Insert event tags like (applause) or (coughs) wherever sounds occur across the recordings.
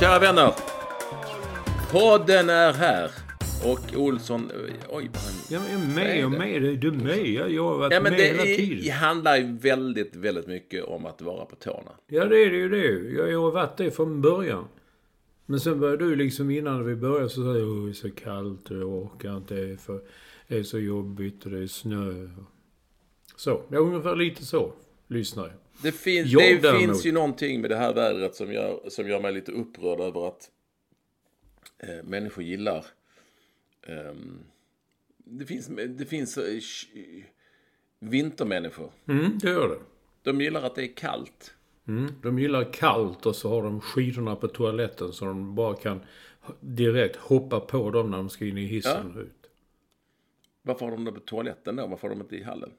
Kära vänner. Podden är här. Och Olsson, oj vad han... Jag är med och med. Du är med. Jag har varit Ja, men med det hela tiden. handlar ju väldigt, väldigt mycket om att vara på tårna. Ja, det är det ju det. Jag, jag har varit det från början. Men sen började du liksom innan vi började så sa jag det är så kallt och jag orkar inte. Det är, för, det är så jobbigt och det är snö. Så, ja, ungefär lite så lyssnar jag. Det, finns, Jag det däremot- finns ju någonting med det här vädret som gör, som gör mig lite upprörd över att eh, människor gillar. ehm, det finns, det finns eh, vintermänniskor. Mm, det gör det. De gillar att det är kallt. Mm, de gillar kallt och så har de skidorna på toaletten så de bara kan direkt hoppa på dem när de ska in i hissen och ut. Varför har de det på toaletten då? Varför har de inte i hallen?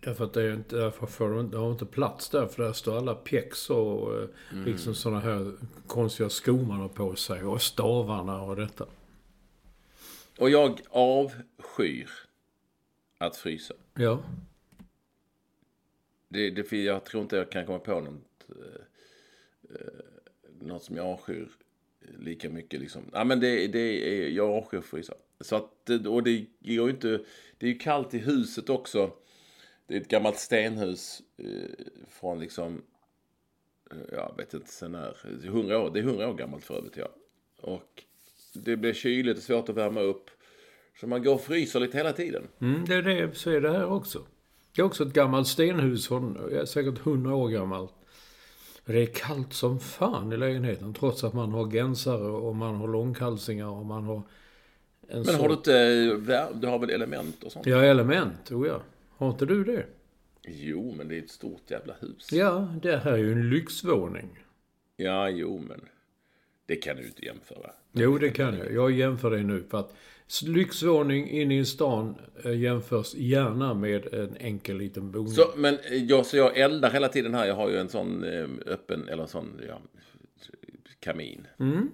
Därför att det är inte, därför får de, de har inte plats där för där står alla pjäxor och eh, Mm. liksom sådana här konstiga skor man har på sig och stavarna och detta. Och jag avskyr att frysa. Ja. Det, det, jag tror inte jag kan komma på något, eh, eh, något som jag avskyr lika mycket. Liksom. Ja, men det, det är, jag avskyr att frysa. Så att, och det går ju inte, det är ju kallt i huset också. Det är ett gammalt stenhus eh, från liksom, eh, jag vet inte sen när, 100 år, det är 100 år gammalt för övrigt ja. Och det blir kyligt och svårt att värma upp. Så man går och fryser lite hela tiden. Mm, det är det, så är det här också. Det är också ett gammalt stenhus säkert 100 år gammalt. Det är kallt som fan i lägenheten trots att man har gensare och man har långkalsingar och man har en Men har du inte, du har väl element och sånt? Ja, element, oh ja. Har inte du det? Jo, men det är ett stort jävla hus. Ja, det här är ju en lyxvåning. Ja, jo, men det kan du inte jämföra. Jo, det kan jag. Jag jämför det nu för att lyxvåning inne i stan eh, jämförs gärna med en enkel liten boning. Så, men eh, jag, så jag eldar hela tiden här. Jag har ju en sån eh, öppen, eller en sån, ja, kamin. Mm.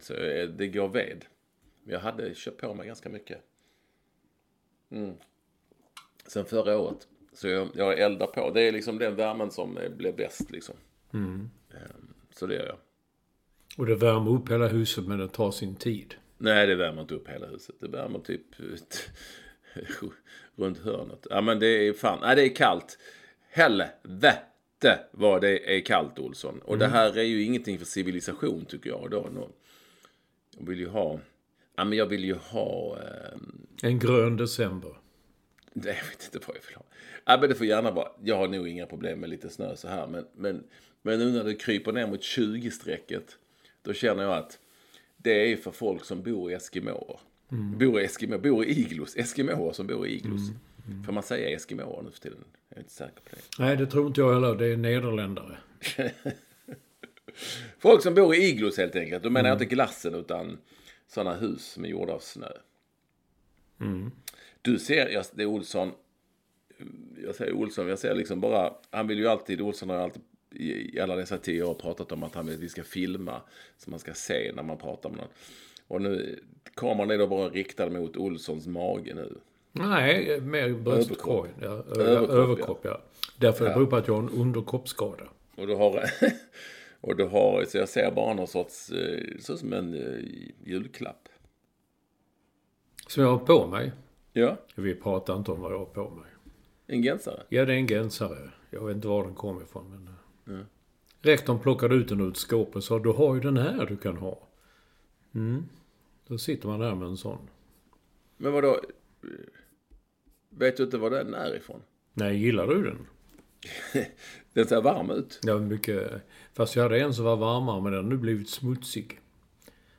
Så det går ved. Men jag hade köpt på mig ganska mycket. Mm. Sen förra året. Så jag, jag eldar på. Det är liksom den värmen som eh, blir bäst liksom. Mm. Ehm, Så det gör jag. Och det värmer upp hela huset men det tar sin tid. Nej, det värmer inte upp hela huset. Det värmer typ (laughs) runt hörnet. Ja, men det är fan, nej det är kallt. Helvete vad det är kallt Olsson. Och det här är ju ingenting för civilisation tycker jag. Då. Jag vill ju ha, ja men jag vill ju ha, ehm, En grön december. Nej, jag vet inte vad jag vill ha. Ja, men det får gärna vara, jag har nog inga problem med lite snö så här. Men, men, men nu när det kryper ner mot 20-strecket. Då känner jag att det är för folk som bor i Eskimoer. Bor i Eskimo, bor i iglos. Eskimoer som bor i iglos. Får man säga Eskimoer nu för tiden? Jag är inte säker på det. Nej, det tror inte jag heller. Det är nederländare. (laughs) Folk som bor i iglos helt enkelt. Då menar jag inte glassen utan sådana hus som är gjorda av snö. Du ser, jag, det är Olsson. Jag säger Olsson, jag ser liksom bara, han vill ju alltid, Olsson har ju alltid i alla dessa tio år pratat om att han vill att vi ska filma. Så man ska se när man pratar med någon. Och nu, kameran är då bara riktad mot Olssons mage nu. Nej, mer bröstkorg. Ja, Överkropp, överkropp, överkropp ja. Därför det beror på att jag har en underkroppsskada. Och du har, (laughs) och du har, så jag ser bara någon sorts, eh, ut som en eh, julklapp. Som jag har på mig. Ja, Vi pratar inte om vad jag har på mig. en gensare. Ja, det är en gensare. Jag vet inte var den kom ifrån. Men... Mm. Rektorn plockade ut den ur ett skåp och sa du har ju den här du kan ha. Mm. Då sitter man där med en sån. Men vadå? Vet du inte var den är ifrån? Nej, gillar du den? (laughs) Den ser varm ut. Ja, mycket. Fast jag hade en som var varmare men den har nu blivit smutsig.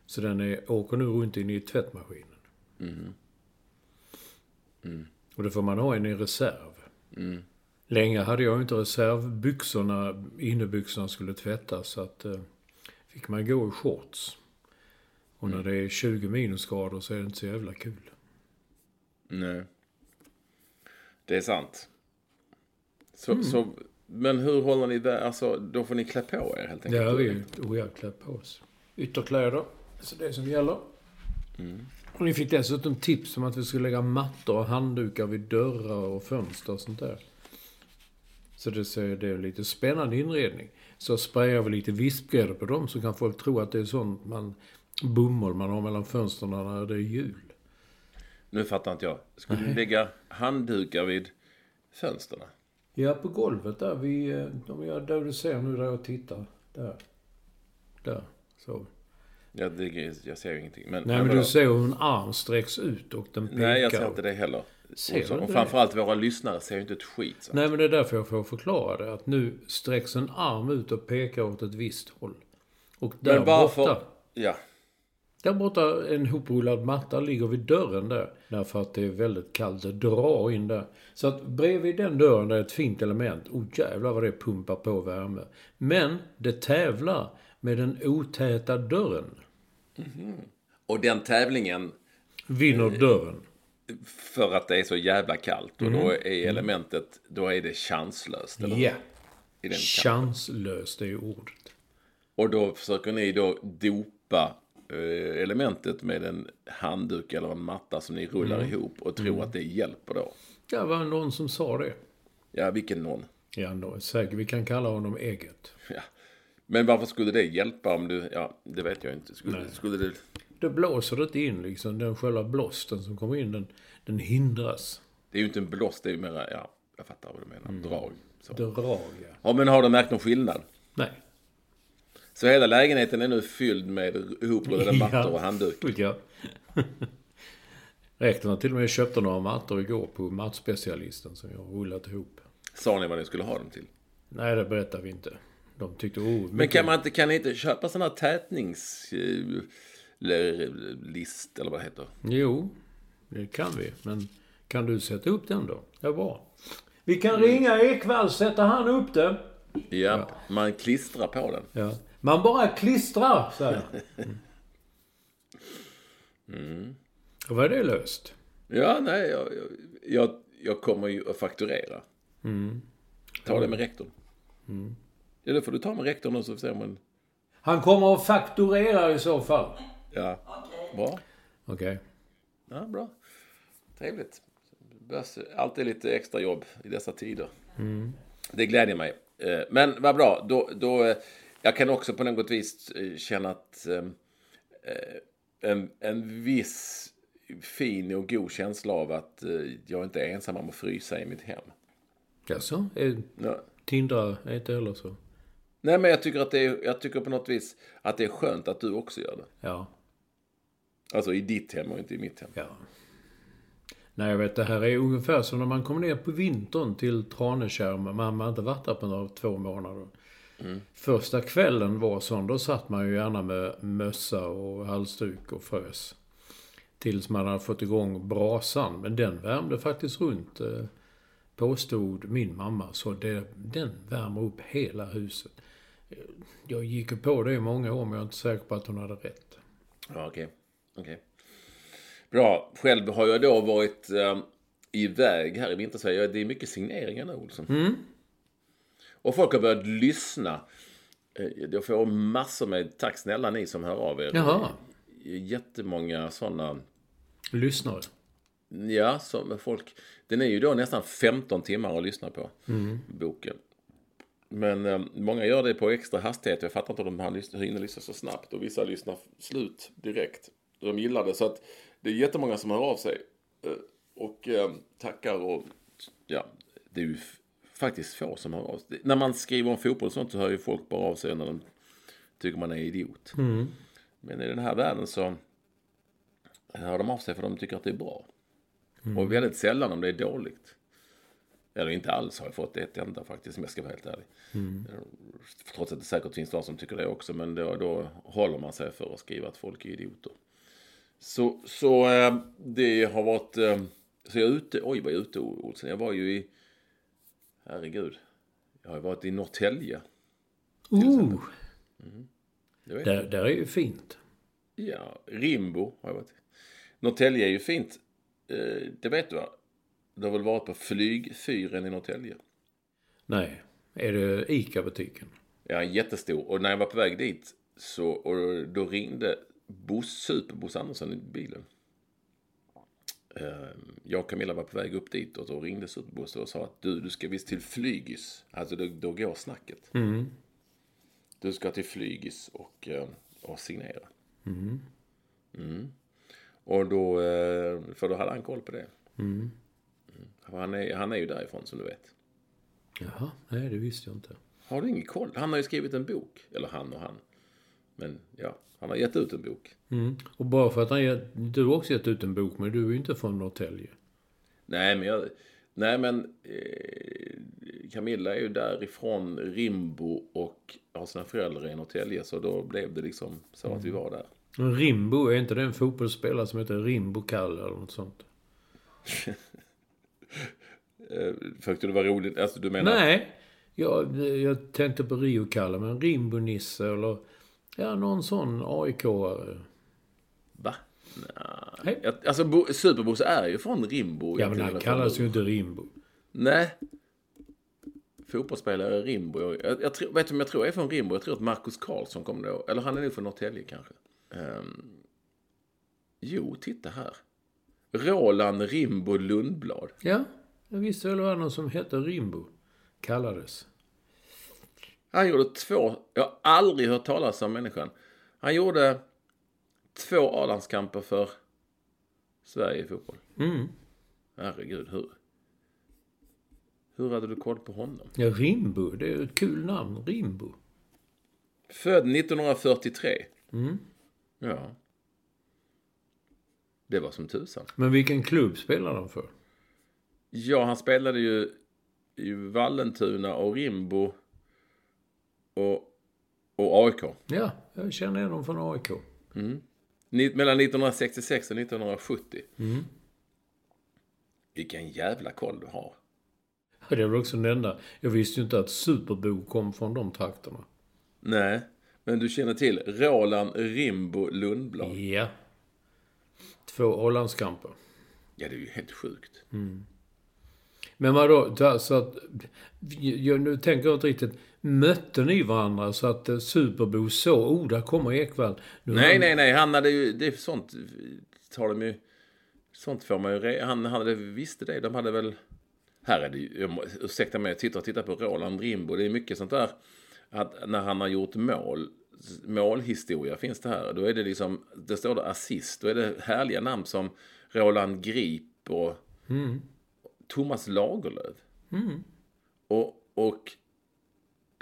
Så den är, åker nu runt in i tvättmaskinen. Och då får man ha en i reserv. Länge hade jag inte reservbyxorna, innebyxorna skulle tvättas. Så att eh, fick man gå i shorts. Och när det är 20 minusgrader så är det inte så jävla kul. Nej. Det är sant. Så, så, men hur håller ni det? Alltså, då får ni klä på er helt enkelt. Har vi ojaktklätt på oss. Ytterkläder. Så det är som gäller. Och ni fick dessutom tips om att vi skulle lägga mattor och handdukar vid dörrar och fönster och sånt där. Så det, är lite spännande inredning. Så sprayar vi lite vispgrädde på dem så kan folk tro att det är sånt man, bomull man har mellan fönstren när det är jul. Nu fattar inte jag. Skulle du lägga handdukar vid fönstren? Ja, på golvet där vi, eh, de gör där du ser nu där jag tittar. Där. Där. Så. Ja, det, jag ser ju ingenting. Men, Nej, men du ser hur en arm sträcks ut och den pekar. Nej, jag ser inte det heller. Ser och, så, och framförallt våra lyssnare ser ju inte ett skit. Så. Nej, men det är därför jag får förklara det. Att nu sträcks en arm ut och pekar åt ett visst håll. Och där Men varför? borta, Ja. där borta, en hoprullad matta ligger vid dörren där. Därför att det är väldigt kallt. Det drar in där. Så att bredvid den dörren där är ett fint element. Oh jävlar vad det pumpar på värme. Men det tävlar med den otäta dörren. Och den tävlingen, Vinner dörren. för att det är så jävla kallt. Och då är elementet, då är det chanslöst. Eller? Ja. Den Chanslöst är ju ordet. Och då försöker ni då dopa eh, elementet med en handduk eller en matta som ni rullar Mm. ihop och tror att det hjälper då. Det var någon som sa det. Ja, vilken någon. Ja, då, säkert. Vi kan kalla honom Ägget. Ja. Men varför skulle det hjälpa om du, ja, det vet jag inte. Skulle, skulle det, Då blåser det inte in liksom. Den själva blåsten som kommer in, den, den hindras. det är ju inte en blåst, det är ju mera, ja, jag fattar vad du menar, Mm. drag. Så. Drag, ja. Ja, men har du märkt någon skillnad? Nej. Så hela lägenheten är nu fylld med ihoprullade (laughs) mattor och handdukar. (laughs) Ja. Rektorn har till och med köpte några mattor igår på mattspecialisten som jag har rullat ihop. Sa ni vad ni skulle ha dem till? Nej, det berättar vi inte. De tyckte, oh, Men kan man inte, kan inte köpa sådana här tätnings... eh, eller list eller vad det heter? Jo, det kan vi. Men kan du sätta upp den då? Ja, bra. Vi kan ringa Ekvall, sätter han upp det? Ja, man klistrar på den. Ja. Man bara klistrar, säger. (laughs) Mm. Och vad är det löst? Ja, nej, jag, jag, jag, kommer ju att fakturera. Ta det med rektorn. Ja, det får du ta med rektorn och så ser man. Han kommer att fakturera i så fall. Ja, bra. Okej. Ja, bra. Trevligt. Alltid lite extra jobb i dessa tider. Det glädjer mig. Eh, Men vad bra. Då, då, eh, jag kan också på något vis eh, känna att eh, eh, en, en viss fin och god känsla av att jag inte är ensam om att frysa i mitt hem. Jaså? Är Ja. Tindra är inte heller så? Nej, men jag tycker, att det är, jag tycker på något vis att det är skönt att du också gör det. Ja. Alltså i ditt hem och inte i mitt hem. Ja. Nej, jag vet, det här är ungefär som när man kommer ner på vintern till Tranekärr. Man har inte varit där på några två månader. Första kvällen var sån, då satt man ju gärna med mössa och halsduk och frös. Tills man hade fått igång brasan. Men den värmde faktiskt runt, eh, påstod min mamma. Så det, den värmer upp hela huset. Jag gick på det i många år, men jag är inte säker på att hon hade rätt. Ja, okej. Okej. Bra. Själv har jag då varit eh, iväg här i vinter. Så jag, det är mycket signeringar nu, Olsson. Och folk har börjat lyssna. Eh, Jag får massor med tack snälla ni som hör av er. Jaha. jättemånga sådana Lyssnare. Ja, som folk. Den är ju då nästan 15 timmar att lyssna på, boken. Men eh, många gör det på extra hastighet. Jag fattar inte om de hinner lyssna så snabbt. Och vissa lyssnar slut direkt. De gillar det. Så att det är jättemånga som hör av sig. eh, Och eh, tackar och ja, det är ju faktiskt få som hör av sig. När man skriver om fotboll och sånt så hör ju folk bara av sig när de tycker man är idiot. Men i den här världen så hör de av sig för de tycker att det är bra. Och väldigt sällan om det är dåligt. Eller inte alls har jag fått ett enda faktiskt, om jag ska vara helt ärlig. Trots att det säkert finns de som tycker det också, men då, då håller man sig för att skriva att folk är idioter. Så, så eh, det har varit... Eh, så jag är ute, oj vad jag är ute Olsson. Jag var ju i, herregud. Jag har ju varit i Norrtälje. Oh, Det vet där, där är ju fint. Ja, Rimbo har jag varit. Norrtälje är ju fint. Eh, det vet du va? Du har väl varit på flygfyren i Norrtälje? Nej, är det ICA-butiken? Ja, jättestor. Och när jag var på väg dit så och då ringde Boss, Superboss Andersson i bilen. Eh, Jag och Camilla var på väg upp dit och då ringde Superboss och sa att du, du ska visst till Flygis. Alltså då, då går snacket. Du ska till Flygis och, eh, och signera. Mm. Och då, eh, för då hade han koll på det. Mm. Han, är, han är ju därifrån som du vet. Jaha, nej det visste jag inte. Har du ingen koll? Han har ju skrivit en bok. Eller han och han. Men ja, han har gett ut en bok. Mm. Och bara för att han gett, du har också gett ut en bok, men du är ju inte från Norrtälje. Nej, men jag... Nej, men eh, Camilla är ju därifrån Rimbo och har sina föräldrar i Norrtälje. Så då blev det liksom så att vi var där. Men Rimbo, är inte det en fotbollsspelare som heter Rimbo Kalle eller något sånt? (laughs) Eh, Försökte det vara roligt? Alltså du menar? Nej, jag, jag tänkte på Rio Kalle, men Rimbo-Nisse eller ja, någon sån AIK-are. Va? Nej. Jag- Alltså Bo- är ju från Rimbo. Ja, men han kallas ju inte Rimbo. Nej. Fotbollsspelare Rimbo. Jag, jag, jag tror, vet du jag tror är från Rimbo? Jag tror att Marcus Karlsson kommer då. Eller han är nog från Norrtälje kanske. Ehm, jo, titta här. Roland Rimbo Lundblad. Ja, jag visste väl det var någon som hette Rimbo. Kallades. Han gjorde två... Jag har aldrig hört talas om människan. Han gjorde två A-landskamper för Sverige i fotboll. Mm. Herregud, hur... Hur hade du koll på honom? Ja, Rimbo. Det är ett kul namn. Rimbo. Född 1943. Mm. Ja. Det var som tusan. Men vilken klubb spelar de för? Ja, han spelade ju i Vallentuna och Rimbo och, och AIK. Ja, jag känner igen dem från AIK. Ni, mellan 1966 och 1970. Vilken jävla koll du har. Ja, Det väl också den enda. Jag visste ju inte att Superbo kom från de trakterna. Nej, men du känner till Roland Rimbo Lundblad. Ja. Två A-landskamper. Ja, det är ju helt sjukt. Men vadå, så att... Jag, nu tänker jag inte riktigt. Mötte ni varandra så att eh, Superbo så, oh, där kommer Ekvall. Nu Nej, han- nej, nej. Han hade ju... Det är sånt tar de ju... Sånt får man ju... re- Han hade visste det. De hade väl... Här är det ju... jag Ursäkta mig, jag tittar och tittar på Roland Rimbo. Det är mycket sånt där. Att när han har gjort mål... Målhistoria finns det här. Då är det liksom... Det står det assist. Då är det härliga namn som Roland Grip och Thomas Lagerlöf. Och... och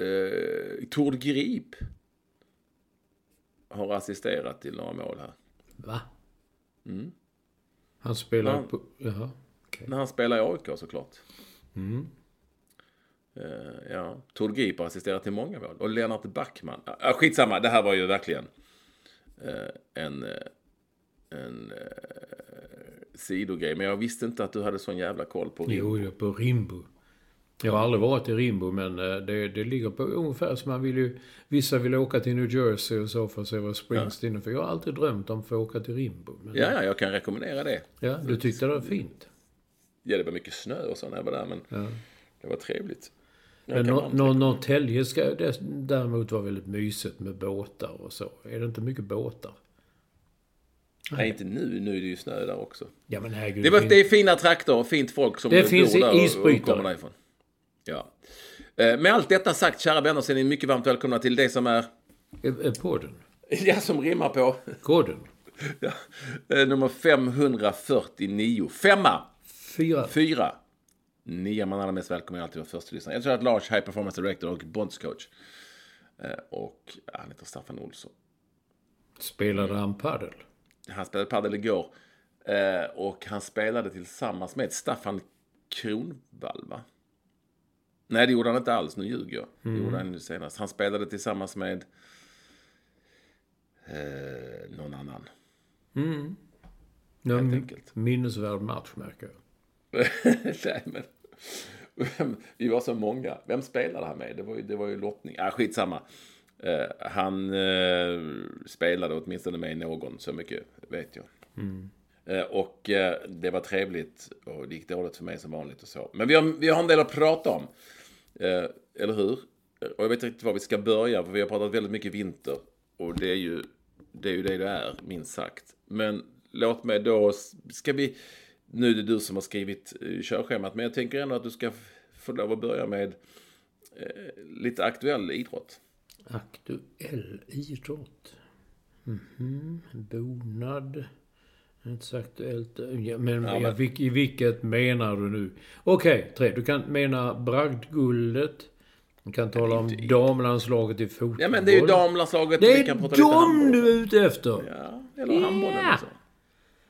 eh, Tord Grip har assisterat till några mål här. Va? Han spelar Ja. på... Jaha. okej. När han spelar i AIK såklart. Eh, ja, Tord Grip har assisterat till många mål. Och Lennart Backman. Ah, skitsamma, det här var ju verkligen eh, en, eh, en sidogrej. Men jag visste inte att du hade sån jävla koll på Rimbo. Jo, på Rimbo. Jag har aldrig varit i Rimbo, men eh, det, det ligger på ungefär som man vill ju... Vissa vill åka till New Jersey och så för att se vad Springsteen är för. Jag har alltid drömt om att få åka till Rimbo. Men, Ja, ja, jag kan rekommendera det. ja, du tyckte det var fint. Ja, det var mycket snö och så när jag var där, men Ja. det var trevligt. Men Norrtälje ska däremot vara väldigt mysigt med båtar och så. Är det inte mycket båtar? Nej, inte nu. Nu är det ju snö där också. Ja, men herregud. Det, var, fin- det är fina trakter och fint folk som Det bor finns där och- isbrytare. och kommer därifrån. Ja. Eh, Med allt detta sagt, kära vänner, så är ni mycket varmt välkomna till det som är, Är- är Podden. (laughs) ja, som rimmar på, Koden. (laughs) ja, eh, nummer 549. Femma, Fyra. fyra. Nio man är mest välkommen alltid vara första lyssnare. Jag tror att Lars, High Performance Director och bondscoach. Eh, Och han heter Staffan Olsson. Spelade han padel? Han spelade padel igår. Eh, och han spelade tillsammans med Staffan Kronvall, va? Nej, det gjorde han inte alls. Nu ljuger jag. Det gjorde han ju senast. Han spelade tillsammans med eh, någon annan. Helt enkelt. Minnesvärd match, märker jag. (laughs) Nej, men... Vi var så många. Vem spelade han med? Det var ju, det var ju lottning. Ah, skitsamma. Eh, han eh, spelade åtminstone med någon, så mycket vet jag. Eh, och eh, det var trevligt och det gick dåligt för mig som vanligt och så. Men vi har, vi har en del att prata om. Eh, eller hur? Och jag vet inte riktigt var vi ska börja, för vi har pratat väldigt mycket vinter. Och det är ju det är ju det det är, minst sagt. Men låt mig då, ska vi, nu är det du som har skrivit eh, körschemat, men jag tänker ändå att du ska få lov att börja med eh, lite aktuell idrott. Aktuell idrott. Mhm. Bonad. Inte så aktuellt. Ja, men Ja, men- vilk- i vilket menar du nu? Okej, tre. Du kan mena bragdguldet. Du kan tala om inte- damlandslaget i fotboll. Ja, men det är ju damlandslaget. Det är dem du är ute efter. Ja, eller handbollen Ja. också.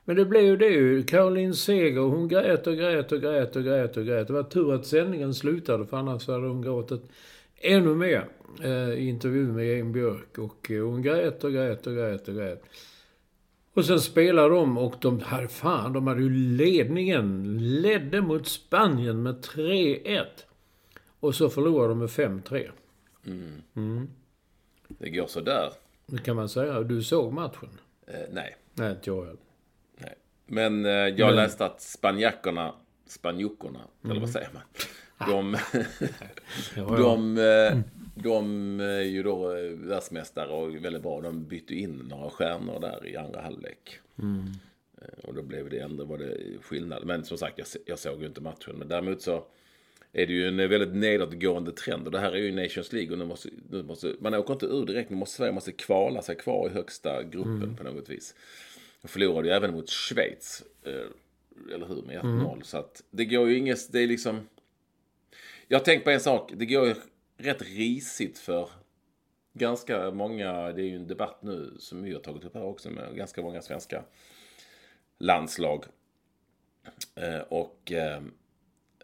Men det blev ju det ju. Caroline Seger, hon grät och grät och grät och grät och grät. Det var tur att sändningen slutade för annars hade hon gråtit ännu mer eh, i intervju med Jane Björk. Och eh, hon grät och grät och grät och grät. Och sen spelade de och de hade fan, de hade ju ledningen. Ledde mot Spanien med 3-1. Och så förlorade de med 5-3. Det går så där. Det kan man säga. Du såg matchen? Eh, nej. Nej, inte jag heller. nej. Men eh, jag läste att spanjackerna, spanjockorna, eller vad säger man? De, (laughs) de, eh, de är ju då eh, världsmästare och väldigt bra. De bytte in några stjärnor där i andra halvlek. Eh, Och då blev det ändå var det skillnad. Men som sagt, jag, jag såg ju inte matchen. Men däremot så är det ju en väldigt nedåtgående trend. Och det här är ju Nations League. Och nu måste, nu måste, man åker inte ur direkt. Nu måste Sverige måste kvala sig kvar i högsta gruppen på något vis. Och förlorade ju även mot Schweiz. Eller hur? Med 1-0. Så att det går ju inget... Det är liksom... Jag har tänkt på en sak. Det går ju rätt risigt för ganska många. Det är ju en debatt nu som vi har tagit upp här också med ganska många svenska landslag. Eh, och eh,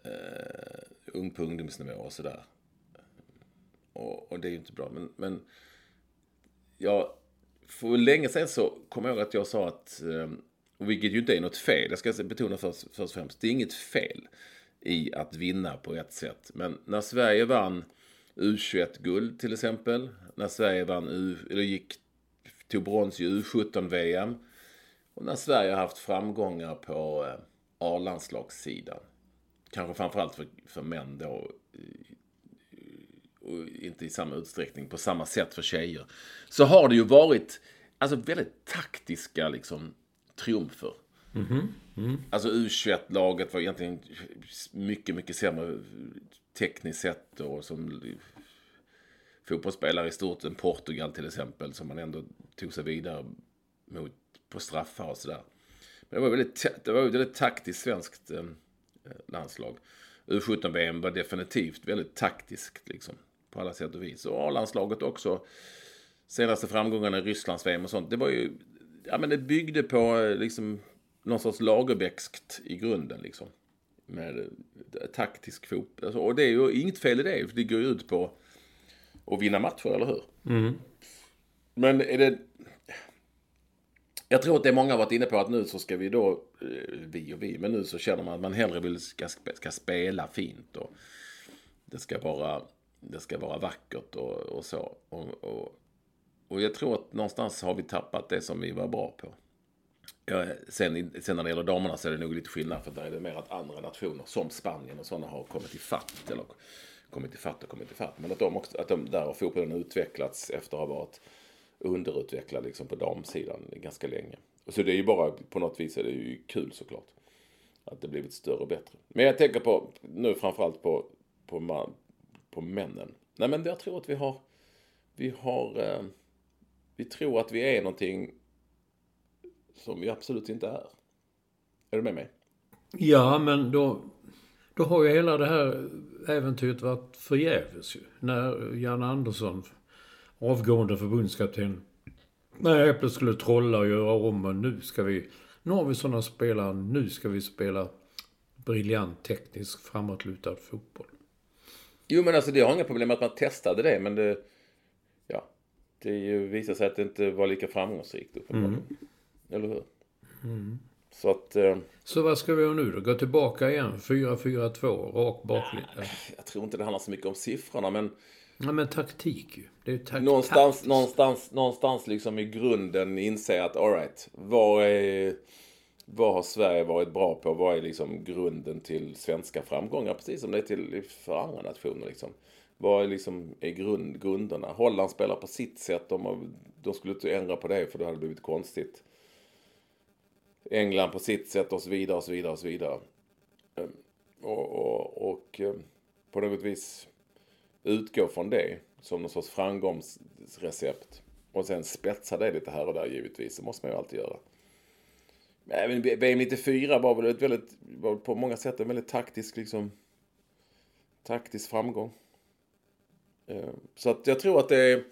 eh, ung på ungdomsnivå och sådär. Och, och det är ju inte bra. Men, men jag, för länge sedan så kom jag ihåg att jag sa att, eh, och vilket ju inte är något fel, jag ska betona först, först och främst, det är inget fel i att vinna på ett sätt. Men när Sverige vann U21-guld till exempel, när Sverige vann U, eller gick, tog brons i U17-VM, och när Sverige har haft framgångar på eh, A-landslagssidan, kanske framförallt för, för män då, eh, och inte i samma utsträckning på samma sätt för tjejer, så har det ju varit alltså väldigt taktiska liksom, triumfer. Mm-hmm. Mm-hmm. Alltså U21-laget var egentligen mycket, mycket sämre tekniskt sett och som fotbollsspelare i stort än Portugal till exempel som man ändå tog sig vidare mot på straffar och sådär. Men det var väldigt, det var väldigt taktiskt svenskt eh, landslag. U17-VM var definitivt väldigt taktiskt liksom på alla sätt och vis. Och A-landslaget också. Senaste framgångarna i Rysslands-VM och sånt. Det var ju, ja men det byggde på eh, liksom någon sorts lagerbäckskt i grunden liksom. Med eh, taktisk fotboll. Alltså, och det är ju inget fel i det, för det går ju ut på att vinna matcher, eller hur? Men är det... Jag tror att det är många har varit inne på att nu så ska vi då, eh, vi och vi, men nu så känner man att man hellre vill ska, ska spela fint och det ska vara, det ska vara vackert och, och så. Och, och, och jag tror att någonstans har vi tappat det som vi var bra på. Ja, sen, sen när det gäller damerna så är det nog lite skillnad för där är det mer att andra nationer som Spanien och sådana har kommit i fatt eller kommit i fatt och kommit i fatt. Men att de också, att de där har fotbollen utvecklats efter att ha varit underutvecklad liksom på damsidan ganska länge. Så det är ju bara, på något vis är det ju kul såklart. Att det blivit större och bättre. Men jag tänker på, nu framförallt på, på, man, på männen. Nej men jag tror att vi har, vi har, eh, vi tror att vi är någonting som vi absolut inte är. Är du med mig? Ja, men då, då har ju hela det här äventyret varit förgäves ju. När Jan Andersson, avgående förbundskapten, när Äpplet skulle trolla och göra om och nu ska vi, nu har vi sådana spelare, nu ska vi spela briljant teknisk framåtlutad fotboll. Jo men alltså det har inga problem med att man testade det men det, ja, det visade sig att det inte var lika framgångsrikt uppenbarligen. Mm. Eller hur? Mm. Så att... Eh, så vad ska vi göra nu då? Gå tillbaka igen? 4-4-2, rak baklinje? Jag tror inte det handlar så mycket om siffrorna men... Ja men taktik ju. Det är ju tak någonstans, någonstans, någonstans liksom i grunden inse att alright, vad är... Vad har Sverige varit bra på? Vad är liksom grunden till svenska framgångar? Precis som det är till för andra nationer liksom. Vad är liksom är grund, grunderna? Holland spelar på sitt sätt. De, de skulle inte ändra på det för det hade blivit konstigt. England på sitt sätt och så vidare och så vidare och så vidare. Ehm, och, och, och ehm, på något vis utgå från det som någon sorts framgångsrecept. Och sen spetsa det lite här och där givetvis. Det måste man ju alltid göra. Även VM 94 var väl ett väldigt, var på många sätt en väldigt taktisk liksom taktisk framgång. Ehm, så att jag tror att det är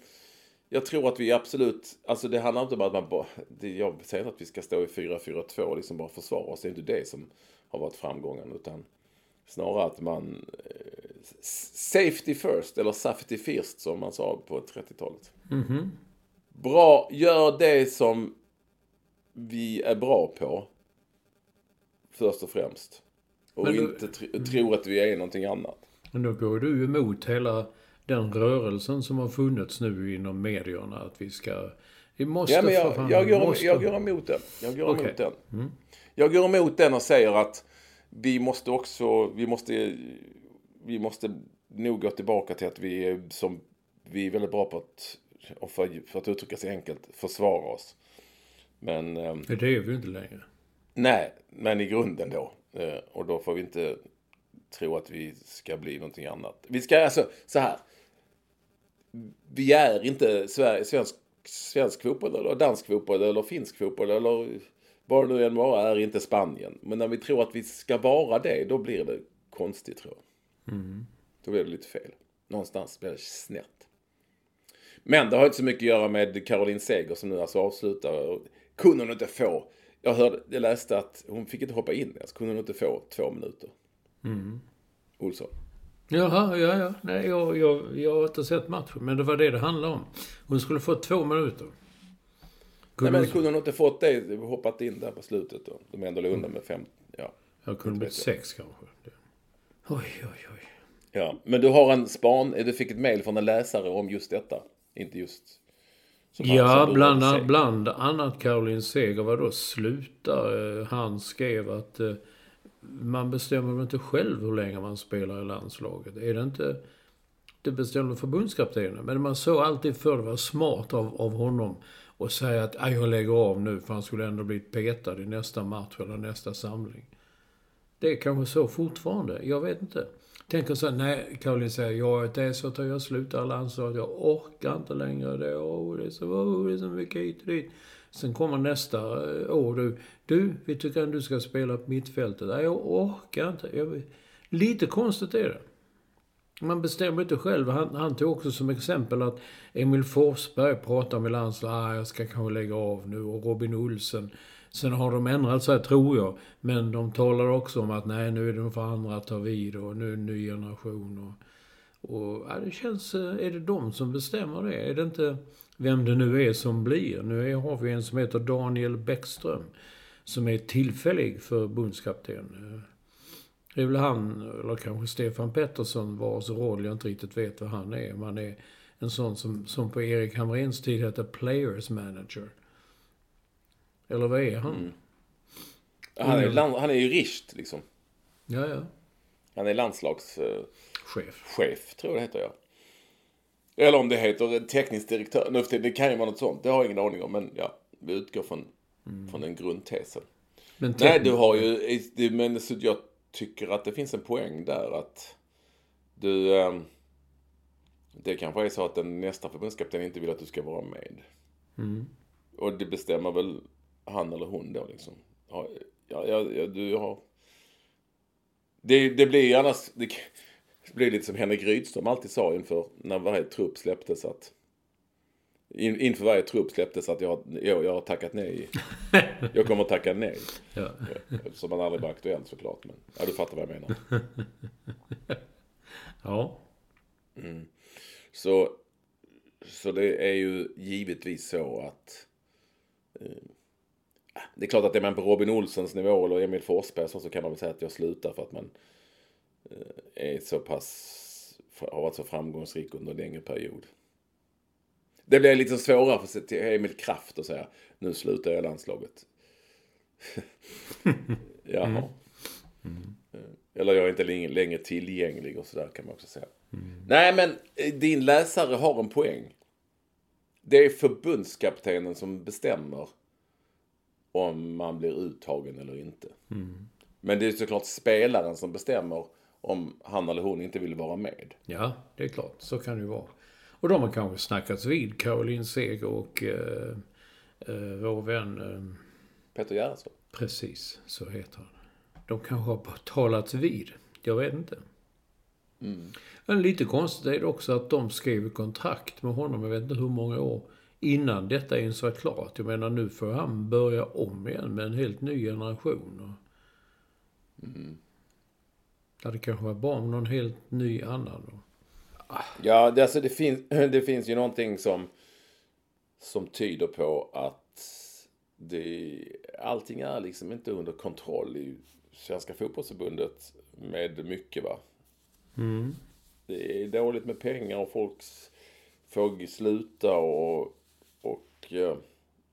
jag tror att vi absolut, alltså det handlar inte om att man bara, det, jag säger inte att vi ska stå i 4-4-2 och liksom bara försvara oss. Det är inte det som har varit framgången utan snarare att man eh, safety first eller safety first som man sa på 30-talet. Mm -hmm. Bra, gör det som vi är bra på först och främst. Och du, inte tr tro att vi är någonting annat. Men då går du emot hela den rörelsen som har funnits nu inom medierna. Att vi ska... Vi måste ja, men jag, fan, jag, går, måste... jag går emot den. Jag går okay. emot den. Mm. Jag går emot den och säger att vi måste också, vi måste, vi måste nog gå tillbaka till att vi är, som, vi är väldigt bra på att, och för, för att uttrycka sig enkelt, försvara oss. Men... Ehm, det är vi inte längre. Nej, men i grunden då. Eh, och då får vi inte tro att vi ska bli någonting annat. Vi ska alltså, så här vi är inte Sverige, svensk, svensk fotboll eller dansk fotboll eller finsk fotboll eller vad det nu än vara är inte Spanien. Men när vi tror att vi ska vara det, då blir det konstigt tror jag. Mm. Då blir det lite fel. Någonstans blir det snett. Men det har inte så mycket att göra med Caroline Seger som nu alltså avslutar. Kunde hon inte få, jag, hörde, jag läste att hon fick inte hoppa in, alltså kunde hon inte få två minuter. Mm. Olsson. Jaha, ja, ja. Nej, jag, jag, jag har inte sett matchen, men det var det det handlade om. Hon skulle få två minuter. Kunde Nej, men kunde hon inte fått det, hoppat in där på slutet då? De ändå låg undan med fem, ja. Jag kunde blivit sex kanske. Oj, oj, oj. Ja, men du har en span, du fick ett mail från en läsare om just detta. Inte just... Ja, bland, bland annat Caroline Seger var då sluta. Eh, han skrev att eh, man bestämmer väl inte själv hur länge man spelar i landslaget? Är det inte... Det bestämmer förbundskaptenen. Men man såg alltid förr, det var smart av, av honom att säga att jag lägger av nu för han skulle ändå bli petad i nästa match eller nästa samling. Det är kanske så fortfarande. Jag vet inte. Tänker så här, nej, Caroline säger, jag, det är så att jag slutar landslaget, jag orkar inte längre det, oh, det är så, oh, det är så mycket hit och dit. Sen kommer nästa eh, år. Du, du vi tycker att du ska spela på mittfältet. Nej, jag orkar inte. Jag, lite konstigt är det. Man bestämmer inte själv. Han, han tog också som exempel att Emil Forsberg pratar med landslaget. Ah, jag ska kanske lägga av nu. Och Robin Olsen. Sen har de ändrat sig, tror jag. Men de talar också om att nej, nu är det för andra att ta vid och nu är det en ny generation. Och, och ja, det känns... Eh, är det de som bestämmer det? Är det inte vem det nu är som blir. Nu har vi en som heter Daniel Bäckström. Som är tillfällig förbundskapten. Det är väl han, eller kanske Stefan Pettersson, vars roll jag inte riktigt vet vad han är. Man är en sån som, som på Erik Hamréns tid hette Players Manager. Eller vad är han? Mm. Han, är land, han är jurist liksom. Ja, ja. Han är landslagschef. Uh, chef, tror jag det heter, ja. Eller om det heter teknisk direktör. Nu det kan ju vara något sånt. Det har jag ingen aning om. Men ja, vi utgår från Från den grundtesen. Men Nej, du har ju, men jag tycker att det finns en poäng där att du, ehm, det kanske är så att den nästa förbundskapten inte vill att du ska vara med. Och det bestämmer väl han eller hon då liksom. Ja, ja, ja, ja du har... Det, det blir annars, det blir lite som Henrik Rydström alltid sa inför, när varje trupp släpptes att in, inför varje trupp släpptes att jag, jag, jag har tackat nej. (laughs) Jag kommer att tacka nej. Ja. (laughs) Som man aldrig var aktuell såklart. Men ja, du fattar vad jag menar. (laughs) ja. Så, så det är ju givetvis så att eh, det är klart att är man på Robin Olssons nivå eller Emil Forsberg så, så kan man väl säga att jag slutar för att man är så pass, har varit så framgångsrik under en längre period. Det blir lite svårare för Emil Kraft att säga nu slutar jag landslaget. (laughs) Jaha. Eh, Eller jag är inte längre, tillgänglig och sådär kan man också säga. Nej men eh, din läsare har en poäng. Det är förbundskaptenen som bestämmer om man blir uttagen eller inte. Men det är såklart spelaren som bestämmer om han eller hon inte vill vara med. ja, det är klart. Så kan det ju vara. Och de har kanske snackats vid, Caroline Seger och eh, eh, vår vän... Eh, Peter Gerhardsson. precis, så heter han. De kanske har talats vid. Jag vet inte. Men lite konstigt är det också att de skrev kontrakt med honom, jag vet inte hur många år, innan detta ens var klart. Jag menar, nu får han börja om igen med en helt ny generation. Och... Det hade kanske varit bra om någon helt ny annan. Då. Ja, det, alltså det, finns, (clears throat) det finns ju någonting som, som tyder på att det, allting är liksom inte under kontroll i Svenska fotbollsförbundet med mycket va. Det är dåligt med pengar och folk får sluta och, och ja,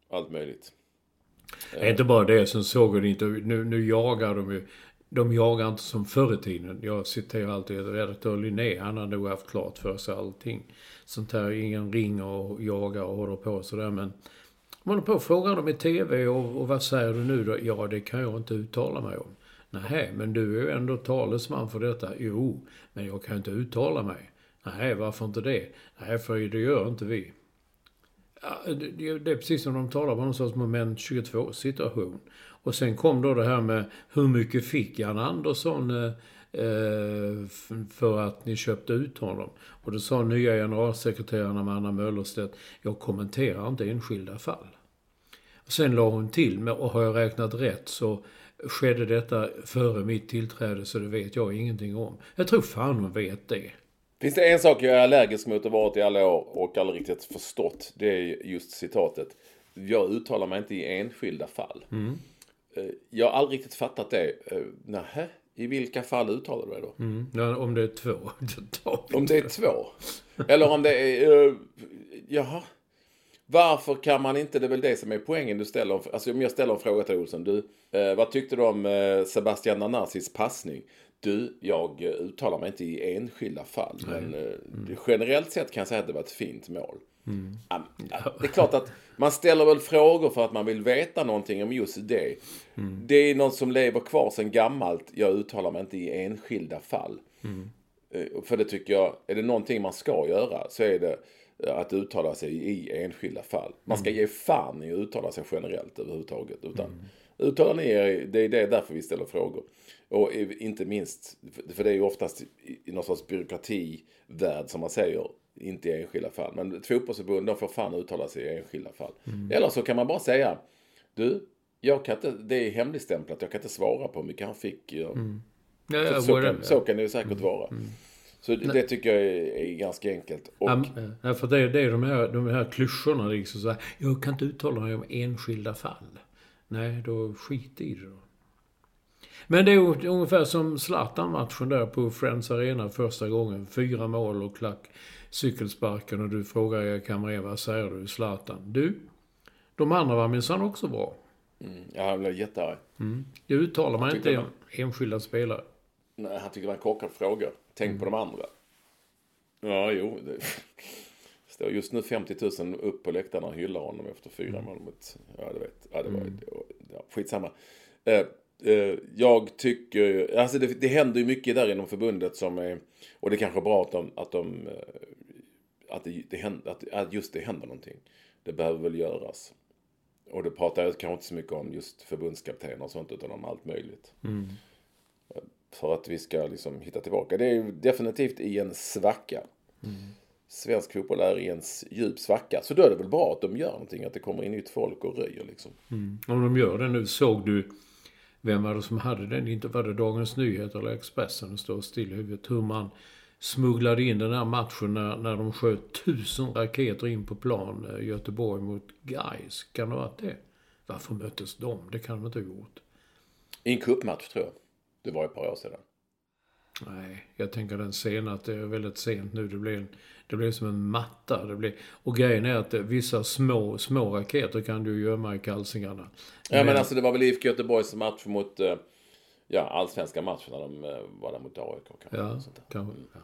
allt möjligt. Det är inte bara det som såg det inte. Nu, nu jagar de ju. De jagar inte som förr i tiden. Jag citerar alltid redaktör Linné. Han har nog haft klart för sig allting. Sånt här, ingen ringer och jagar och håller på sådär. Men man håller på och frågar dem i TV och, och vad säger du nu då? Ja, det kan jag inte uttala mig om. Nej, men du är ju ändå talesman för detta. Jo, men jag kan inte uttala mig. Nej, varför inte det? Nej, för det gör inte vi. Ja, det det är precis som de talar om någon sorts moment 22 situation. Och sen kom då det här med hur mycket fick Jan Andersson eh, eh, för att ni köpte ut honom? Och då sa nya generalsekreteraren Amanda Möllerstedt, jag kommenterar inte enskilda fall. Och sen la hon till med, och har jag räknat rätt så skedde detta före mitt tillträde så det vet jag ingenting om. Jag tror fan hon vet det. Finns det en sak jag är allergisk mot och varit i alla år och aldrig riktigt förstått. Det är just citatet. Jag uttalar mig inte i enskilda fall. Eh, Jag har aldrig riktigt fattat det. Eh, Nähä, i vilka fall uttalar du dig då? Mm. Ja, om det är två. (laughs) Om det är två? Eller om det är... Uh, jaha. Varför kan man inte, det är väl det som är poängen du ställer. Alltså om jag ställer en fråga till Olsson. Du, eh, vad tyckte du om eh, Sebastian Nanassis passning? Du, jag eh, uttalar mig inte i enskilda fall. Men eh, generellt sett kan jag säga att det var ett fint mål. (laughs) Ja, det är klart att man ställer väl frågor för att man vill veta någonting om just det. Det är något som lever kvar sedan gammalt. Jag uttalar mig inte i enskilda fall. Eh, För det tycker jag, är det någonting man ska göra så är det eh, att uttala sig i enskilda fall. Man ska ge fan i att uttala sig generellt överhuvudtaget. Utan uttala ni er, det är det därför vi ställer frågor. Och inte minst, för det är ju oftast i- någon sorts byråkrativärld som man säger, inte i enskilda fall. Men ett fotbollsförbund, de får fan uttala sig i enskilda fall. Eller så kan man bara säga, du, jag kan inte, det är hemligstämplat, jag kan inte svara på hur mycket han fick. ja. Ja, ja, Så, kan, så kan det ju säkert vara. Så det, det tycker jag är, är ganska enkelt. Och, ja, för det, det är de här, de här klyschorna liksom så här, Jag kan inte uttala mig om enskilda fall. Nej, då skit i det då. Men det är ungefär som Zlatan-matchen där på Friends Arena första gången. Fyra mål och klack cykelsparken och du frågar Erik Hamrén, vad säger du Zlatan? Du, de andra var minsann också bra. ja, han blev jättearg. Jag uttalar mig tyckte inte det om enskilda spelare. Nej, han tyckte det var en korkad fråga. Tänk på de andra. Ja, jo. Det, (laughs) Står just nu 50 000 upp på läktarna och hyllar honom efter fyra mål mot... Ja, det vet. Ja, det var... Ja, skitsamma. Eh, jag tycker... Alltså det, det händer ju mycket där inom förbundet som är... Och det är kanske är bra att de... Att, de, eh, att, det, det händer, att, att just det händer någonting. Det behöver väl göras. Och det pratar jag kanske inte så mycket om just förbundskaptener och sånt utan om allt möjligt. Mm. För att vi ska liksom hitta tillbaka. Det är ju definitivt i en svacka. Mm. Svensk fotboll är i en djup svacka. Så då är det väl bra att de gör någonting. Att det kommer in nytt folk och röjer liksom. Mm. Om de gör det nu, såg du vem var det som hade den? Inte var det Dagens Nyheter eller Expressen? Det står still i huvudet. Hur man smugglade in den här matchen när, när de sköt tusen raketer in på plan. Eh, Göteborg mot Gais. Kan det ha varit det? Varför möttes de? Det kan de inte ha gjort. I en cupmatch tror jag. Det var ett par år sedan. Nej, jag tänker den sena att det är väldigt sent nu. Det blev, en, det blev som en matta. Det blev, och grejen är att vissa små, små raketer kan du gömma i kalsingarna. Ja men alltså det var väl IFK Göteborgs match mot... eh, Ja, allsvenska matchen när de eh, var där mot AIK kanske. Ja, Sånt där. kanske. Ja.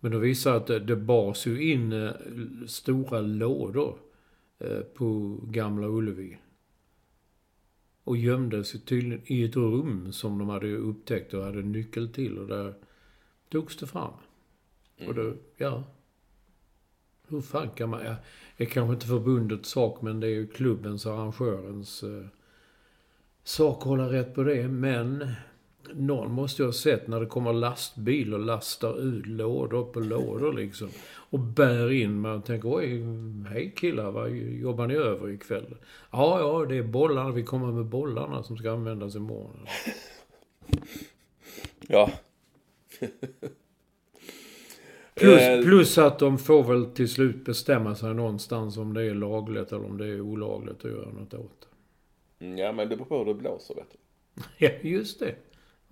Men det visar att det, bars ju in eh, stora lådor på Gamla Ullevi. Och gömdes ju tydligen i ett rum som de hade upptäckt och hade nyckel till. Och där togs det fram. Och då, ja. Hur fan kan man... Ja, det är kanske inte förbundets sak, men det är ju klubbens, arrangörens eh, sak att hålla rätt på det. Men någon måste ju ha sett när det kommer lastbil och lastar ut lådor på lådor liksom. Och bär in. Man tänker, oj, hej killar, vad jobbar ni över ikväll? Ja, ja, det är bollarna. Vi kommer med bollarna som ska användas imorgon. (laughs) Ja. (laughs) Plus, Eh, plus att de får väl till slut bestämma sig någonstans om det är lagligt eller om det är olagligt att göra något åt det. Ja men det beror på hur det blåser vet du. (laughs) Ja, just det.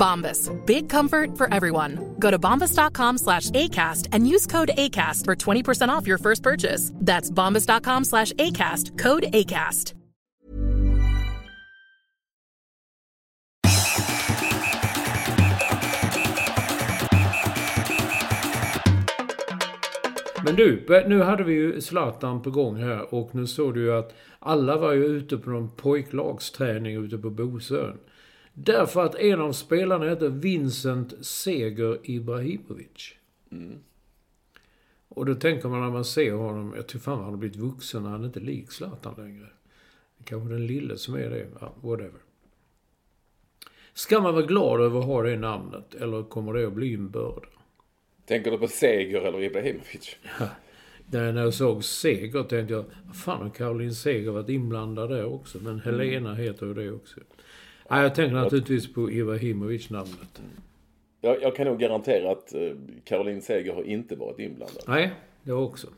Bombas. Big comfort for everyone. Go to bombas.com slash ACAST and use code ACAST for 20% off your first purchase. That's bombas.com slash ACAST. Code ACAST. Men du, nu hade vi ju Zlatan på gång här och nu såg du ju att alla var ju ute på någon pojklagsträning ute på Bosön. Därför att en av spelarna heter Vincent Seger Ibrahimovic. Och då tänker man när man ser honom, jag tror fan han har blivit vuxen, han är inte lik Zlatan längre. Det kanske den lille som är det, ja, whatever. Ska man vara glad över att ha det namnet, eller kommer det att bli en börda? Tänker du på Seger eller Ibrahimovic? När när jag såg Seger tänkte jag, vad fan har Caroline Seger varit inblandad där också? Men Helena heter ju det också. Nej, jag tänker naturligtvis på Ibrahimovic-namnet. Jag, jag kan nog garantera att eh, Caroline Seger har inte varit inblandad. Nej, det också.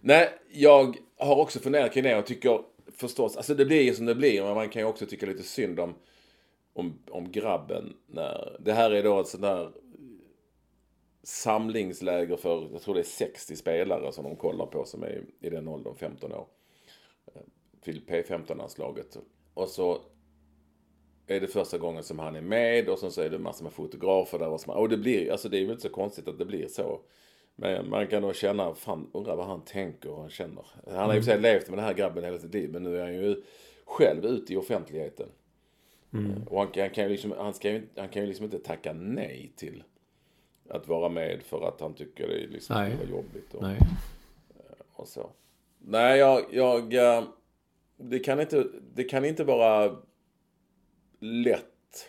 Nej, jag har också funderat kring det och tycker förstås, alltså det blir ju som det blir, men man kan ju också tycka lite synd om, om, om grabben. När, det här är då ett sånt där samlingsläger för, jag tror det är 60 spelare som de kollar på som är i den åldern, 15 år. Eh, Till P15-landslaget. och så är det första gången som han är med och sen så är det massor med fotografer där och så. Och det blir, alltså det är ju inte så konstigt att det blir så. Men man kan då känna, fan undrar vad han tänker och han känner. Han har ju sig levt med den här grabben hela sitt liv men nu är han ju själv ute i offentligheten. Och han, han, kan ju liksom, han, ska ju, han kan ju liksom inte tacka nej till att vara med för att han tycker det är liksom Nej. det jobbigt. Och, Nej. och så. Nej, jag, jag eh, det, kan inte, det kan inte vara lätt.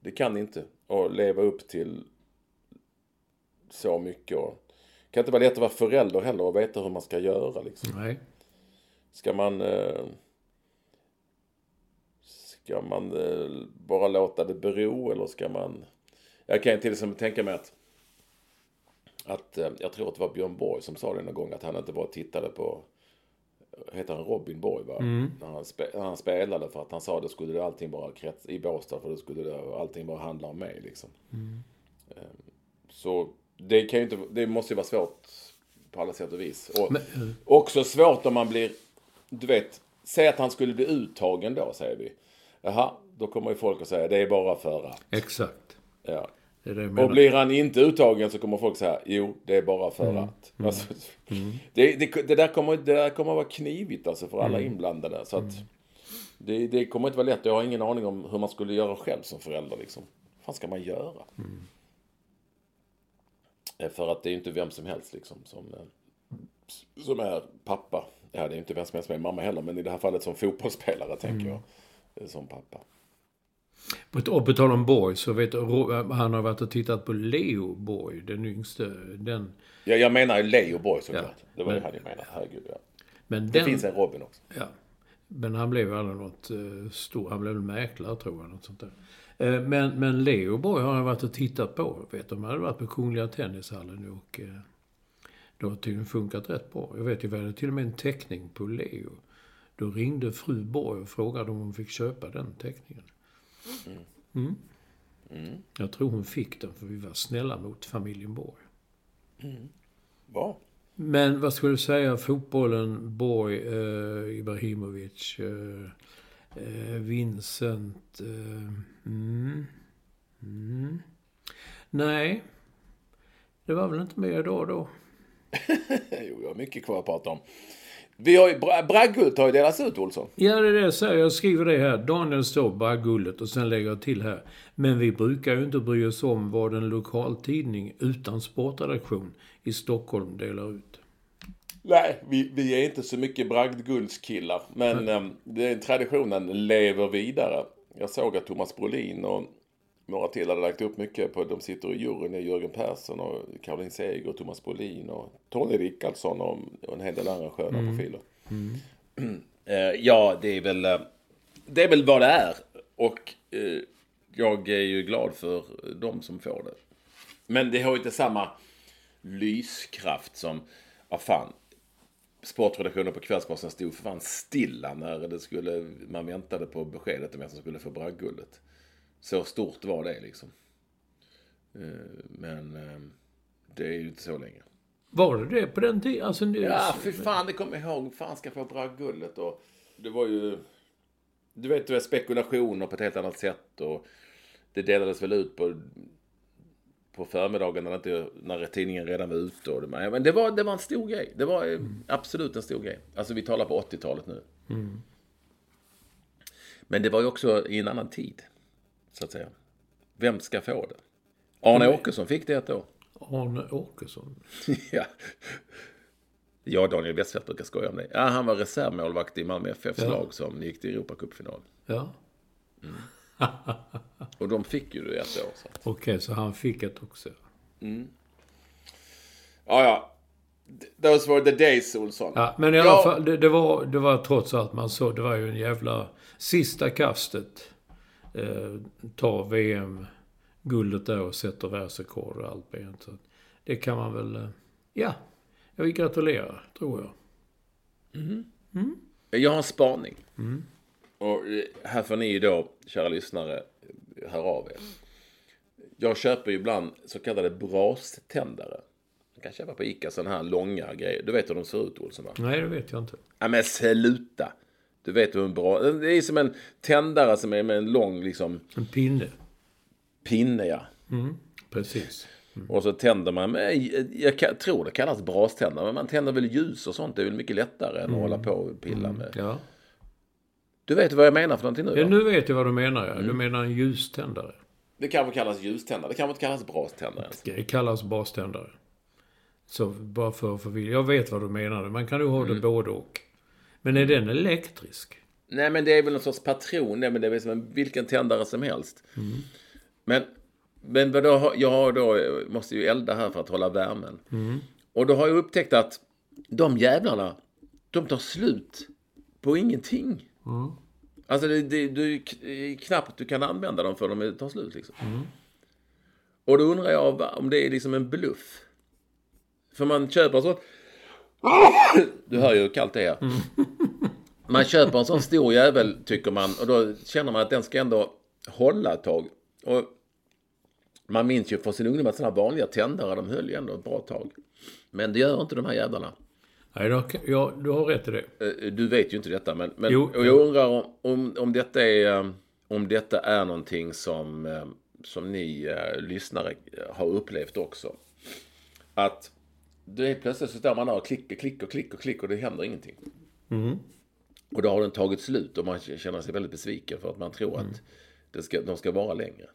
Det kan inte. Att leva upp till så mycket. Och, det kan inte vara lätt att vara förälder heller och veta hur man ska göra. Liksom. Nej. Ska man... Eh, ska man eh, bara låta det bero eller ska man... Jag kan till exempel tänka mig att... Att eh, jag tror att det var Björn Borg som sa det någon gång att han inte bara tittade på... Heter han Robin Borg va? När, han spe, när han spelade för att han sa det skulle allting bara krets i Båstad för då skulle det allting bara handla om mig liksom. Eh, Så det kan ju inte... Det måste ju vara svårt på alla sätt och vis. Och Men, också svårt om man blir, du vet, säg att han skulle bli uttagen då, säger vi. Jaha, då kommer ju folk att säga det är bara för att. Exakt. Ja. Det det Och blir han inte uttagen så kommer folk säga jo, det är bara för att. Alltså, det, det, det, där kommer, det där kommer att vara knivigt alltså för alla inblandade. Så att det, det kommer inte vara lätt. Jag har ingen aning om hur man skulle göra själv som förälder. Liksom. Vad fan ska man göra? Eh, För att det är ju inte vem som helst liksom som, eh, som är pappa. Ja, det är inte vem som helst som är mamma heller, men i det här fallet som fotbollsspelare tänker jag. eh, Som pappa. Och på tal om Borg så vet Ro- han har varit och tittat på Leo Borg, den yngste. Den, Ja, jag menar ju Leo Borg såklart. Ja, Det var det men- han jag menade. Herregud, ja. men Det den, finns en Robin också. Ja. Men han blev aldrig något uh, stor. Han blev mäklare tror jag. Något sånt där. Eh, men, men Leo Borg har han varit och tittat på. Vet du, de hade varit på Kungliga Tennishallen och uh, det har tydligen funkat rätt bra. Jag vet ju, vi hade till och med en teckning på Leo. Då ringde fru Borg och frågade om hon fick köpa den teckningen. Mm. Jag tror hon fick den för vi var snälla mot familjen Borg. Bra. Men vad skulle du säga? Fotbollen, Borg, eh, Ibrahimovic, eh, eh, Vincent. Eh, mm, mm. Nej, det var väl inte mer idag då. (laughs) Jo, jag har mycket kvar att prata om. Vi har ju, Bra- Bragdguld har ju delats ut, Olsson. Ja, det är det jag säger. Jag skriver det här. Daniel står bara guldet och sen lägger jag till här. Men vi brukar ju inte bry oss om vad en lokaltidning utan sportredaktion i Stockholm delar ut. Nej, vi, vi är inte så mycket bragdguldskillar. Men mm. den traditionen lever vidare. Jag såg att Thomas Brolin och några till hade lagt upp mycket på, de sitter i juryn, är Jörgen Persson och Caroline Seger och Thomas Brolin och Tony Rickardsson och, en hel del andra sköna profiler. Eh, ja, det är väl, eh, det är väl vad det är. Och eh, jag är ju glad för de som får det. Men det har ju inte samma lyskraft som, vad fan, sportredaktionen på Kvällsposten stod för fan stilla när det skulle, man väntade på beskedet om vem som skulle få bragdguldet. Så stort var det liksom. Eh, Men eh, det är ju inte så länge. Var det det på den tiden? Alltså, nu, Ja, för fan, det kommer jag ihåg. Fan ska få bragdguldet och det var ju... Du vet, det var spekulationer på ett helt annat sätt och det delades väl ut på, på förmiddagen när, inte, när tidningen redan var ute. Och det, men det var, det var en stor grej. Det var eh, absolut en stor grej. Alltså vi talar på 80-talet nu. Men det var ju också i en annan tid, så att säga. Vem ska få det? Arne Åkesson fick det ett år. Arne Åkesson. (laughs) ja. Jag och Daniel Westfeldt brukar skoja om det. Ja, han var reservmålvakt i Malmö FFs Ja. lag som gick till Europacupfinal. Ja. Och de fick ju det ett år. Okej, så han fick ett också. Ja, ja. Those were the days, Olsson. Ja, men i alla Ja. fall, det, det, var, det var trots allt man såg, det var ju en jävla sista kastet. Eh, tar VM-guldet där och sätter världsrekord och allt bent. Så det kan man väl, eh, ja, jag vill gratulera, tror jag. Jag har en spaning. Och eh, här får ni då, kära lyssnare, höra av er. Jag köper ju ibland så kallade braständare. Man kan köpa på Ica sådana här långa grejer. Du vet hur de ser ut, Olsson va? Nej, det vet jag inte. Ja men sluta. Du vet hur en bra... Det är som en tändare som är med en lång liksom En pinne. pinne, ja. Precis. Och så tänder man med, jag tror det kallas braständare, men man tänder väl ljus och sånt. Det är väl mycket lättare än att hålla på och pilla med. Ja. Du vet vad jag menar för någonting nu? ja. va? Nu vet jag vad du menar. Ja. Du menar en ljuständare. Det kanske kallas ljuständare, det kanske inte kallas braständare ens. Det kallas baständare. Så bara för att förvirra. Jag vet vad du menar. Man kan ju ha det både och. Men är den elektrisk? Nej, men det är väl någon sorts patron, nej, men det är väl som en, vilken tändare som helst. Men, men vadå, jag har då, måste ju elda här för att hålla värmen. Och då har jag upptäckt att de jävlarna, de tar slut på ingenting. Alltså det, det, du, eh, knappt du kan använda dem för de tar slut liksom. Och då undrar jag om det är liksom en bluff. För man köper så... (coughs) Du hör ju hur kallt det är. Man köper en sån stor jävel tycker man och då känner man att den ska ändå hålla ett tag. Och man minns ju från sin ungdom att sådana vanliga tändare de höll ju ändå ett bra tag. Men det gör inte de här jävlarna. Nej, då, ja, du har rätt i det. Eh, Du vet ju inte detta men, men Jo. och jag undrar om, om, om detta är eh, om detta är någonting som, eh, som ni eh, lyssnare har upplevt också. Att det är plötsligt så står man där och klickar, klickar, klickar, klickar och det händer ingenting. Och då har den tagit slut och man känner sig väldigt besviken för att man tror att det ska, de ska vara längre.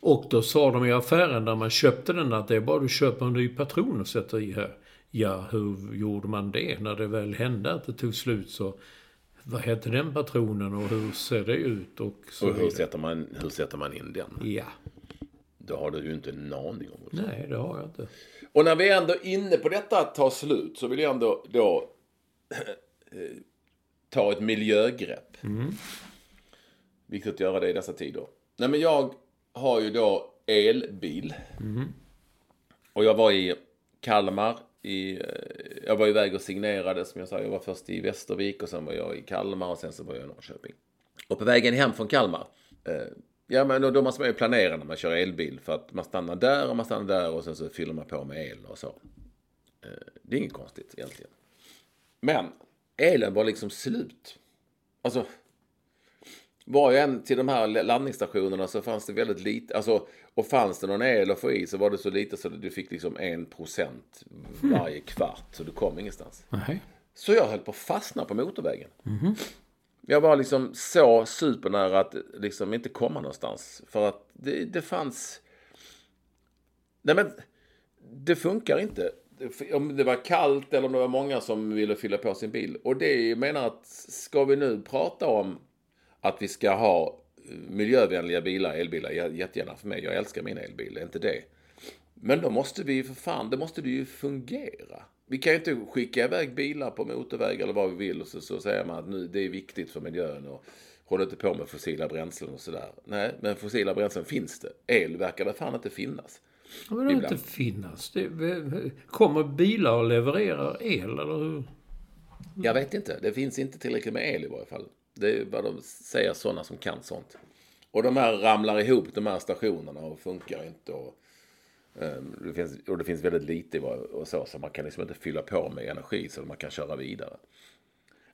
Och då sa de i affären där man köpte den att det är bara du köper en ny patron och sätter i här. Ja, hur gjorde man det när det väl hände att det tog slut så... Vad hette den patronen och hur ser det ut och så Och hur vidare. sätter man, hur sätter man in den? Ja. Det har du ju inte en aning om. Nej, det har jag inte. Och när vi är ändå inne på detta att ta slut så vill jag ändå då (clears throat) eh, ta ett miljögrepp. Viktigt att göra det i dessa tider. Nej men jag har ju då elbil. Och jag var i Kalmar. I, eh, jag var iväg och signerade som jag sa. Jag var först i Västervik och sen var jag i Kalmar och sen så var jag i Norrköping. Och på vägen hem från Kalmar. Eh, ja men då, då måste man ju planera när man kör elbil. För att man stannar där och man stannar där och sen så fyller man på med el och så. Eh, det är inget konstigt egentligen. Men elen var liksom slut. Alltså, var jag än till de här landningsstationerna så fanns det väldigt lite, alltså, och fanns det någon el att få i så var det så lite så att du fick liksom en procent varje kvart, så du kom ingenstans. Nej. Så jag höll på att fastna på motorvägen. Jag var liksom så supernära att liksom inte komma någonstans. För att det, det fanns... Nej men, det funkar inte. Om det var kallt eller om det var många som ville fylla på sin bil. Och det menar att ska vi nu prata om att vi ska ha eh, miljövänliga bilar, elbilar, jättegärna för mig. Jag älskar min elbil, det är inte det. Men då måste vi ju för fan, då måste det ju fungera. Vi kan ju inte skicka iväg bilar på motorväg eller vad vi vill och så, så säger man att nu det är viktigt för miljön och håller inte på med fossila bränslen och sådär. Nej, men fossila bränslen finns det. El verkar det fan inte finnas. Men det inte finnas. Det, kommer bilar och levererar el, eller hur? Jag vet inte. Det finns inte tillräckligt med el i varje fall. Det är vad de säger, sådana som kan sånt. Och de här ramlar ihop, de här stationerna, och funkar inte. Och, ehm, det, finns, och det finns väldigt lite och så, så man kan liksom inte fylla på med energi så att man kan köra vidare.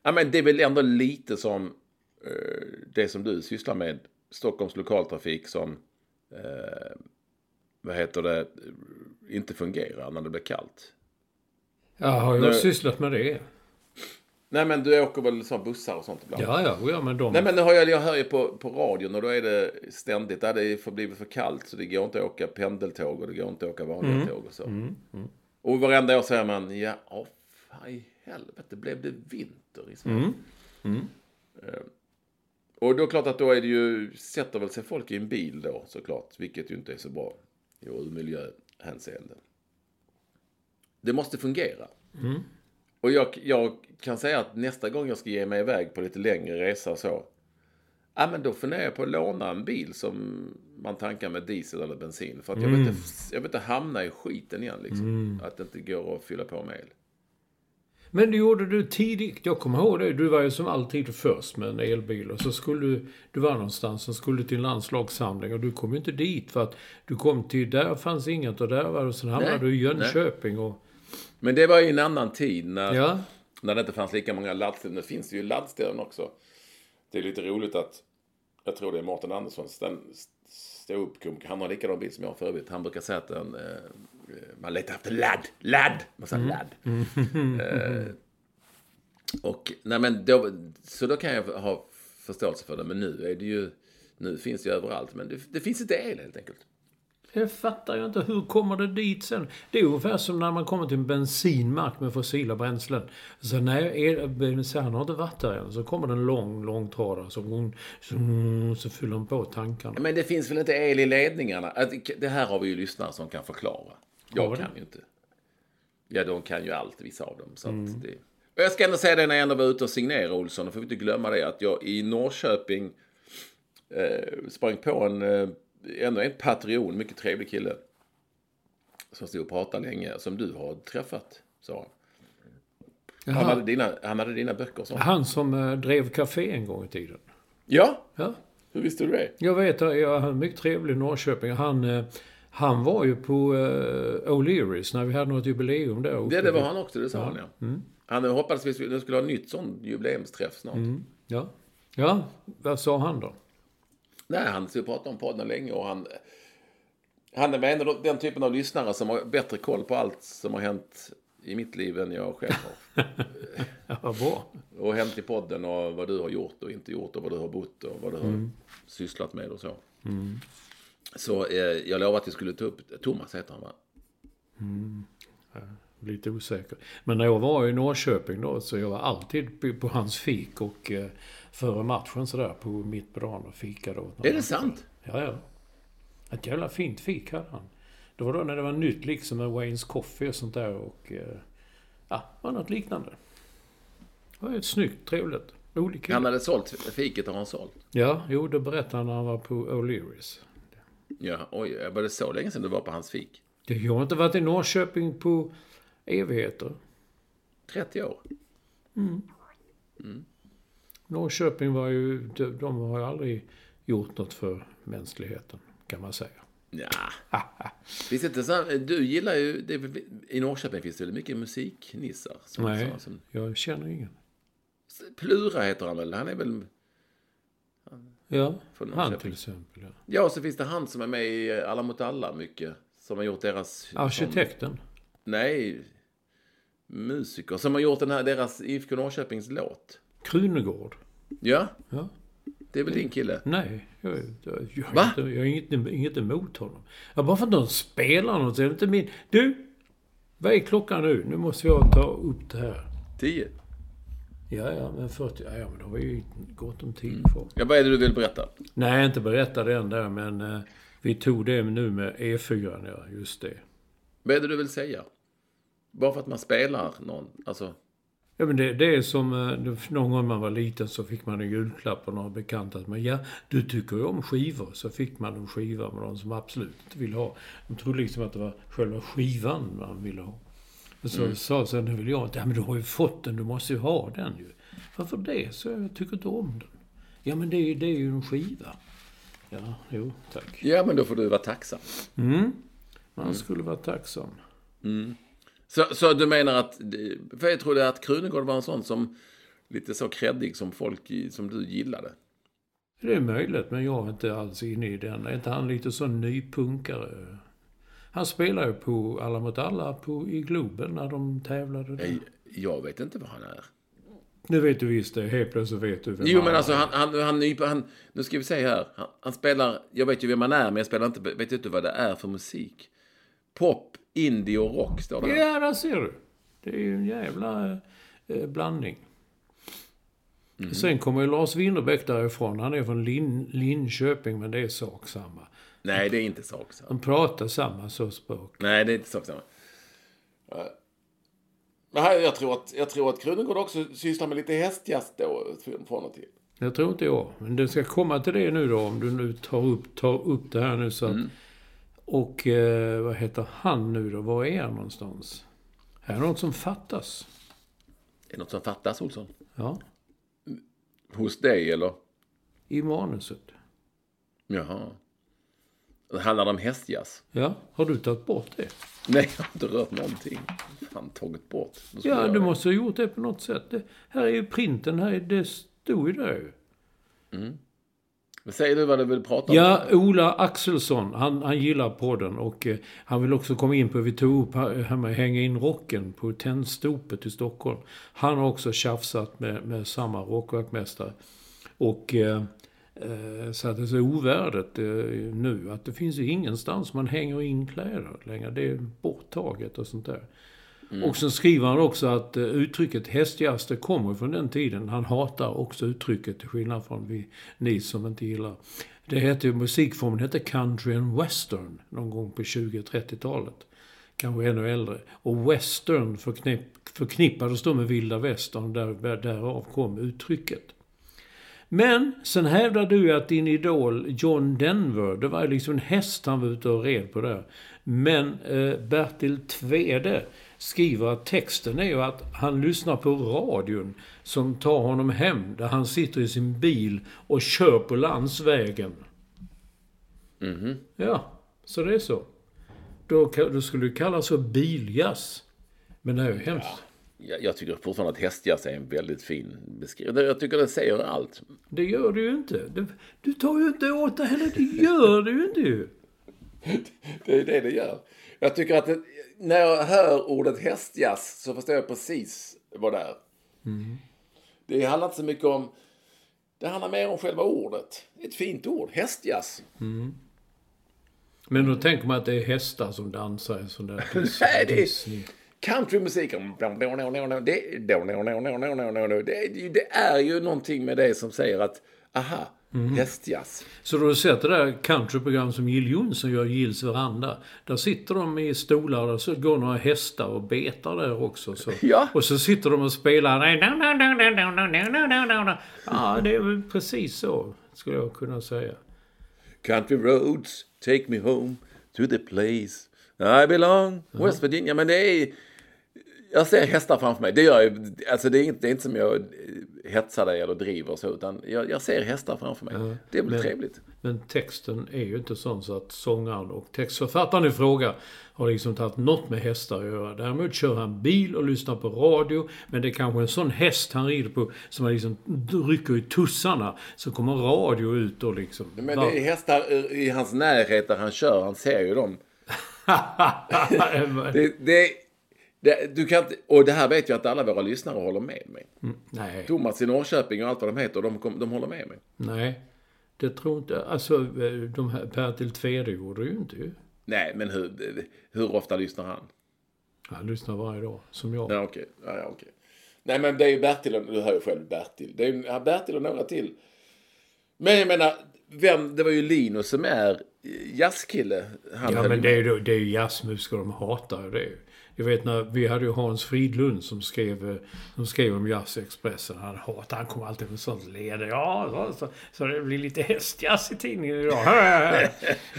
Ja, men det är väl ändå lite som eh, det som du sysslar med, Stockholms lokaltrafik som, eh, vad heter det, inte fungerar när det blir kallt. Ja, har jag Nu- sysslat med det? Nej men du åker väl så bussar och sånt ibland? Ja, ja, ja men de... Nej men nu har jag, jag hör ju på, på radion och då är det ständigt, där det får blivit för kallt så det går inte att åka pendeltåg och det går inte att åka vanliga tåg och så. Och varenda år säger man, ja, åh, fan i helvete, blev det vinter i Sverige? Eh, Och då är det klart att då är det ju, sätter väl sig folk i en bil då såklart, vilket ju inte är så bra ur miljöhänseende. Det måste fungera. Och jag, jag kan säga att nästa gång jag ska ge mig iväg på lite längre resa och så. Ja men då funderar jag på att låna en bil som man tankar med diesel eller bensin. För att jag, vill inte, jag vill inte hamna i skiten igen liksom. Att det inte går att fylla på med el. Men det gjorde du tidigt. Jag kommer ihåg det. Du var ju som alltid först med en elbil. Och så skulle du... Du var någonstans och skulle till en landslagssamling. Och du kom ju inte dit för att du kom till... Där fanns inget och där var det... Sen hamnade du i Jönköping och... Men det var ju en annan tid när, Ja. När det inte fanns lika många laddställen. Nu finns det ju laddställen också. Det är lite roligt att, jag tror det är Mårten Andersson, ståuppkomiker. Han har likadan bil som jag för övrigt. Han brukar säga att en, eh, man letar efter ladd, ladd. Man säger ladd. Eh, och, nej men då, så då kan jag ha förståelse för det. Men nu är det ju, nu finns det ju överallt. Men det, det finns inte el helt enkelt. Jag fattar ju inte. Hur kommer det dit sen? Det är ungefär som när man kommer till en bensinmack med fossila bränslen. Så nej, bensin har inte varit där än. Så kommer det en lång, lång tråd så, så, så fyller de på tankarna. Men det finns väl inte el i ledningarna? Det här har vi ju lyssnare som kan förklara. Jag ja, kan ju inte. Ja, de kan ju allt, vissa av dem. Så mm. det... Och jag ska ändå säga det när jag ändå var ute och signera Olsson. Får vi inte glömma det att jag i Norrköping eh, sprang på en eh, ändå en Patreon, mycket trevlig kille. Som stod och pratade länge, som du har träffat, sa han. Han hade, dina, han hade dina böcker. Så. Han som uh, drev café en gång i tiden. Ja? ja. Hur visste du det? Jag vet, jag har mycket trevlig i Norrköping. Han, uh, han var ju på uh, O'Learys när vi hade något jubileum där. Det, det var han också, det sa ja. han ja. Mm. Han hoppades att vi skulle ha nytt sån jubileumsträff snart. Mm. Ja. Ja, vad sa han då? Nej, han har pratat om podden länge och han... Han är ändå den typen av lyssnare som har bättre koll på allt som har hänt i mitt liv än jag själv har. (laughs) ja, bra. Och hänt i podden och vad du har gjort och inte gjort och vad du har bott och vad du mm. har sysslat med och så. Mm. Så eh, jag lovade att vi skulle ta upp, Thomas heter han va? Mm. Ja, lite osäker. Men när jag var i Norrköping då så jag var alltid på hans fik och eh, före matchen sådär på mitt på dagen och fika då. Är det sant? Ja, ja. Ett jävla fint fik hade han. Det var då när det var nytt liksom med Waynes Coffee och sånt där och... Eh, ja, var något liknande. Det var ett snyggt, trevligt. Rolig Han hade sålt fiket har han sålt? Ja, jo det berättade han när han var på O'Learys. Ja, oj, var det så länge sedan du var på hans fik? Jag har inte varit i Norrköping på evigheter. 30 år? Mm. mm. Norrköping var ju, de, de har ju aldrig gjort något för mänskligheten, kan man säga. Ja. (laughs) finns inte så, du gillar ju, det, i Norrköping finns det mycket musiknissar. Som Nej, som, jag känner ingen. Plura heter han väl? Han är väl... Ja, han till exempel. Ja. ja, och så finns det han som är med i Alla mot alla mycket. Som har gjort deras... Arkitekten? Som, nej, musiker. Som har gjort den här, deras IFK Norrköpings låt. Krunegård. Ja. ja. Det är väl din kille? Nej, jag, jag, jag, Va? Inte, jag har inget, inget emot honom. Ja, bara för att de spelar något så är det inte min... Du! Vad är klockan nu? Nu måste jag ta upp det här. Tio? Ja, ja, men 40... Ja, ja men då vi ju gott om tid kvar. Mm. Ja, vad är det du vill berätta? Nej, inte berätta det än där, men eh, vi tog det nu med E4, ja, just det. Vad är det du vill säga? Bara för att man spelar någon, alltså... Ja, men det, det är som eh, någon gång man var liten så fick man en julklapp och några bekanta. Men ja, du tycker ju om skivor. Så fick man en skiva med de som absolut inte ville ha. De trodde liksom att det var själva skivan man ville ha. Och så mm. sa sen, nu vill jag inte. Ja, men du har ju fått den. Du måste ju ha den ju. Varför det? Så jag tycker inte om den. Ja, men det är, det är ju en skiva. Ja, jo, tack. Ja, men då får du vara tacksam. Mm. Man mm. skulle vara tacksam. Mm. Så, så du menar att, för jag trodde att Krunegård var en sån som, lite så kreddig som folk som du gillade. Det är möjligt, men jag är inte alls inne i den. Är inte han lite sån nypunkare? Han spelar ju på Alla mot alla på, i Globen när de tävlade där. Jag, jag vet inte vad han är. Nu vet du visst det. Helt plötsligt vet du vem Jo, men alltså han, han, han, han, nu ska vi se här. Han, han, spelar, jag vet ju vem han är, men jag spelar inte, vet inte vad det är för musik. Pop, indie och rock står det Ja, där ser du. Det är ju en jävla eh, blandning. Mm. Sen kommer ju Lars Winnerbäck därifrån. Han är från Lin, Linköping, men det är sak samma. Nej, det är inte sak samma. De pratar samma så språk. Nej, det är inte sak samma. Men här, jag tror att, jag tror att Krunegård också sysslar med lite hästjazz då, från och till. Jag tror inte jag. Men det ska komma till det nu då, om du nu tar upp, tar upp det här nu så att mm. Och eh, vad heter han nu då? Var är han någonstans? Är det något som fattas? Är det något som fattas, Olsson? Ja. Hos dig, eller? I manuset. Jaha. Det handlar om hästjazz? Ja. Har du tagit bort det? Nej, jag har inte rört någonting. fan tagit bort. Då Ja, du måste ha gjort det på något sätt. Det, här är ju printen, här, är- det stod ju där ju. Men Säger du vad du vill prata om? Ja, Ola Axelsson, han, han gillar podden och eh, han vill också komma in på, vi tog upp här med hänga in rocken på Tennstopet i Stockholm. Han har också tjafsat med, med samma rockverkmästare. Och eh, så att det är så ovärdigt eh, nu att det finns ju ingenstans man hänger in kläder längre. Det är borttaget och sånt där. Och sen skriver han också att eh, uttrycket det kommer från den tiden. Han hatar också uttrycket, till skillnad från vi, ni som inte gillar. Det hette musikformen hette country and western någon gång på 20-30-talet. Kanske ännu äldre. Och western förknipp, förknippades då med vilda västern, där, därav kom uttrycket. Men sen hävdar du att din idol John Denver, det var liksom en häst han var ute och red på där. Men eh, Bertil Tvede skriver att texten är ju att han lyssnar på radion som tar honom hem där han sitter i sin bil och kör på landsvägen. Ja, så det är så. Då, då skulle det kallas för biljazz. Men det är ju hemskt. Jag, jag tycker fortfarande att hästjazz är en väldigt fin beskrivning. Jag tycker det säger allt. Det gör du ju inte. Du, du tar ju inte åt det heller. Det gör du ju inte ju. Det är det det gör. Jag tycker att det, när jag hör ordet hästjazz så förstår jag precis vad det är. Det handlar inte så mycket om... Det handlar mer om själva ordet. Ett fint ord. Hästjazz. Men då tänker man att det är hästar som dansar i sån där Dis- (laughs) Nej, det är Disney. countrymusik. Det, det, är ju någonting med det som säger att, aha, hästjazz. Så du har sett det där countryprogram som Jill Johnson gör, Jills veranda. Där sitter de i stolar och så går några hästar och betar där också. Så. Ja. Och så sitter de och spelar. Ja, det är väl precis så, skulle jag kunna säga. Country roads, take me home to the place I belong. West Virginia. Men det är... Jag ser hästar framför mig. Det gör jag. Alltså det är inte, det är inte som jag eh, hetsar dig eller driver så. Utan jag, jag ser hästar framför mig. Det är väl Men- trevligt. Men texten är ju inte sån så att sångaren och textförfattaren i fråga har liksom tagit något med hästar att göra. Däremot kör han bil och lyssnar på radio. Men det är kanske en sån häst han rider på som han liksom rycker i tussarna. Så kommer radio ut och liksom... Men det är hästar i hans närhet där han kör. Han ser ju dem. (laughs) (laughs) Det, det, det, du kan inte, och det här vet jag att alla våra lyssnare håller med mig. Nej, Thomas i Norrköping och allt vad de heter, de, kom- de håller med mig. nej. Det tror inte... Alltså, de här Bertil Tvede gjorde det ju inte ju. Nej, men hur, hur ofta lyssnar han? Han lyssnar varje dag, som jag. Ja, okej. Ja, ja. Nej, men det är ju Bertil, och, du hör ju själv Bertil. Det är ju Bertil och några till. Men jag menar, vem, det var ju Linus som är eh, jazzkille. Han Ja, men det är ju det är ju jazzmusiker, de hatar ju det. Jag vet när vi hade ju Hans Fridlund som skrev, eh, som skrev om Jazzexpressen. Han hatar, han kom alltid med sånt leende. Ja, så, så, så det blir lite hästjazz i tidningen idag.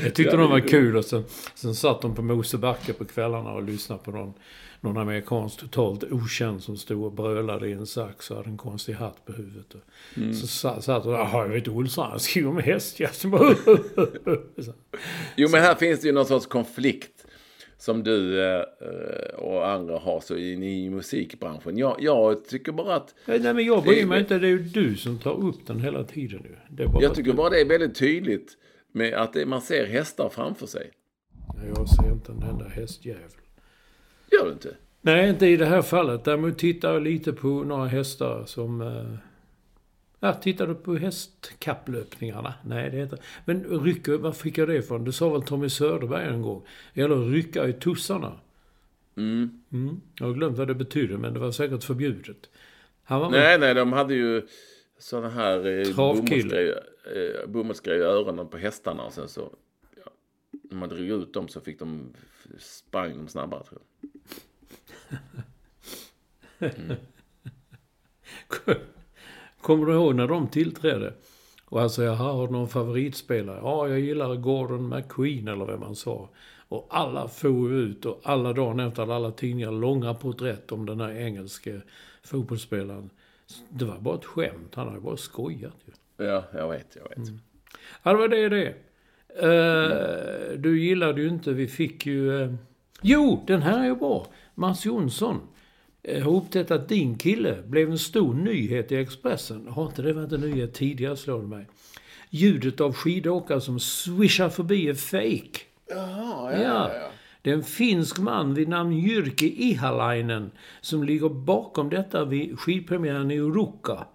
Jag tyckte de var kul och sen, sen satt de på Mosebacke på kvällarna och lyssnade på någon, någon amerikansk totalt okänd som stod och brölade i en sax och hade en konstig hatt på huvudet. Och Så sa- satt de jaha, jag vet Olsson, han skriver om hästjazz. Så. (laughs) Jo, men här finns det ju någon sorts konflikt som du eh, eh, och andra har så in i musikbranschen. Jag, jag tycker bara att... Nej, men jag bryr mig inte. Det är ju du som tar upp den hela tiden nu. Jag tycker bara det är väldigt tydligt med att man ser hästar framför sig. Jag ser inte en enda hästjävel. Gör du inte? Nej, inte i det här fallet. Däremot tittar jag lite på några hästar som... Ja, tittar du på hästkapplöpningarna? Nej, det heter... Men rycka, var fick jag det ifrån? Du sa väl Tommy Söderberg en gång? Eller rycka i tussarna? Mm. Mm. Jag har glömt vad det betyder, men det var säkert förbjudet. Han var Nej, nej, de hade ju sådana här eh, bomullsgrejer eh, bomullsgrejer i öronen på hästarna. Och sen så, ja, när man drog ut dem så fick de, sprang de snabbare tror jag. (laughs) Kommer du ihåg när de tillträdde? Och han säger, här har du någon favoritspelare? Ja, jag gillar Gordon McQueen eller vem han sa. Och alla for ut och alla dagar efter hade alla tidningar långa porträtt om den här engelske fotbollsspelaren. Det var bara ett skämt. Han hade bara skojat ju. Ja, jag vet, jag vet. Ja, det var det det. Uh, du gillade ju inte, vi fick ju... eh, Jo, den här är ju bra. Mats Jonsson eh, upptäckt att din kille blev en stor nyhet i Expressen. Har inte det varit en nyhet tidigare, slår det mig. Ljudet av skidåkare som swishar förbi är fake. Jaha, ja, Ja. ja. Det är en finsk man vid namn Jyrki Ihalainen som ligger bakom detta vid skidpremiären i Ruka.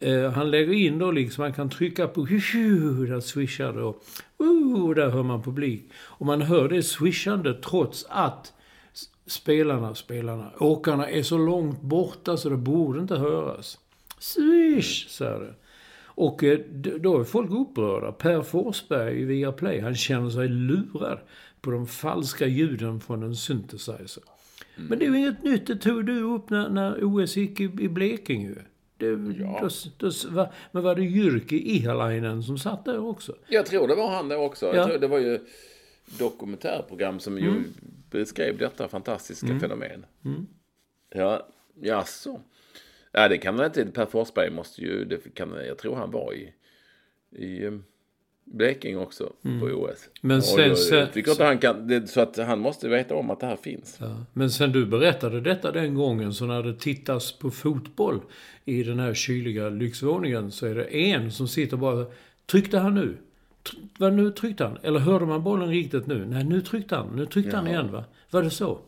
Eh, han lägger in då liksom, man kan trycka på hushu, där swishar det och uh, där hör man publik. Och man hör det swishande trots att spelarna, spelarna, åkarna är så långt borta så det borde inte höras. Swish, säger det. Och eh, då är folk upprörda. Per Forsberg i Viaplay, han känner sig lurad på de falska ljuden från en synthesizer. Men det är ju inget nytt. Det tog du upp när, när OS gick i, i Blekinge. Det, då, då, va, men var det Jyrki Ihalainen som satt där också? Jag tror det var han där också. Ja. Jag tror det var ju dokumentärprogram som ju beskrev detta fantastiska fenomen. Ja, jaså. Ja, det kan väl inte. Per Forsberg måste ju, det kan, jag tror han var i, i eh, Blekinge också på OS. Men sen- jag, sen- jag tycker inte han kan, det, så att han måste veta om att det här finns. Ja. Men sen du berättade detta den gången, så när det tittas på fotboll i den här kyliga lyxvåningen så är det en som sitter bara... Tryckte han nu? Vad nu tryckte han? Eller hörde man bollen riktigt nu? Nej, nu tryckte han. Nu tryckte han igen, va? Var det så?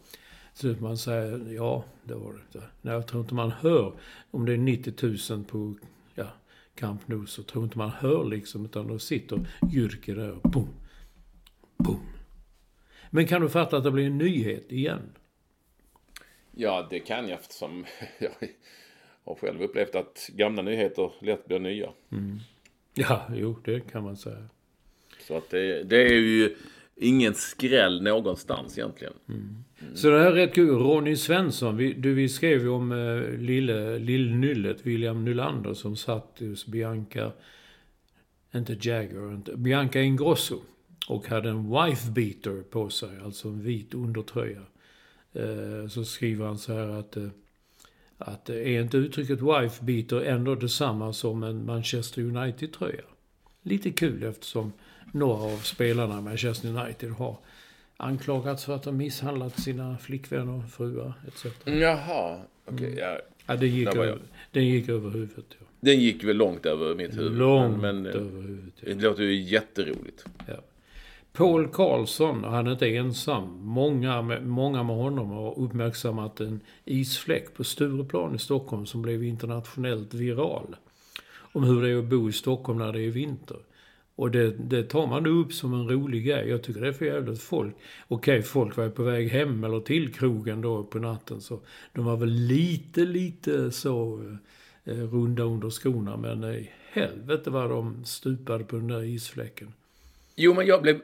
Så man säger, ja, det var det. Nej, jag tror inte man hör. Om det är 90 000 på ja, Camp Nou så tror inte man hör liksom. Utan då sitter Jyrke där och boom, boom. Men kan du fatta att det blir en nyhet igen? Ja, det kan jag eftersom (laughs) jag har själv upplevt att gamla nyheter lätt blir nya. Ja, jo, det kan man säga. Så att det, det är ju ingen skräll någonstans egentligen. Mm. Så det här är rätt kul. Ronny Svensson, vi, du, vi skrev ju om eh, lille, lillnyllet William Nylander som satt hos Bianca, inte Jagger, inte, Bianca Ingrosso. Och hade en wife beater på sig, alltså en vit undertröja. Eh, så skriver han så här att, eh, att eh, är inte uttrycket wife beater ändå detsamma som en Manchester United-tröja? Lite kul eftersom några av spelarna i Manchester United har anklagats för att ha misshandlat sina flickvänner, fruar etc. Jaha, okej. ja. Ja, det gick över, den gick över huvudet. Ja. Den gick väl långt över mitt huvud. Långt men, men, eh, över huvudet. Ja. Det låter ju jätteroligt. Ja. Paul Karlsson, han är inte ensam. Många många med honom har uppmärksammat en isfläck på Stureplan i Stockholm som blev internationellt viral. Om hur det är att bo i Stockholm när det är vinter. Och det, det tar man upp som en rolig grej. Jag tycker det är för jävligt folk. Okej, folk var ju på väg hem eller till krogen då på natten. Så de var väl lite, lite så eh, runda under skorna. Men i helvete vad de stupade på den där isfläcken. Jo, men jag blev,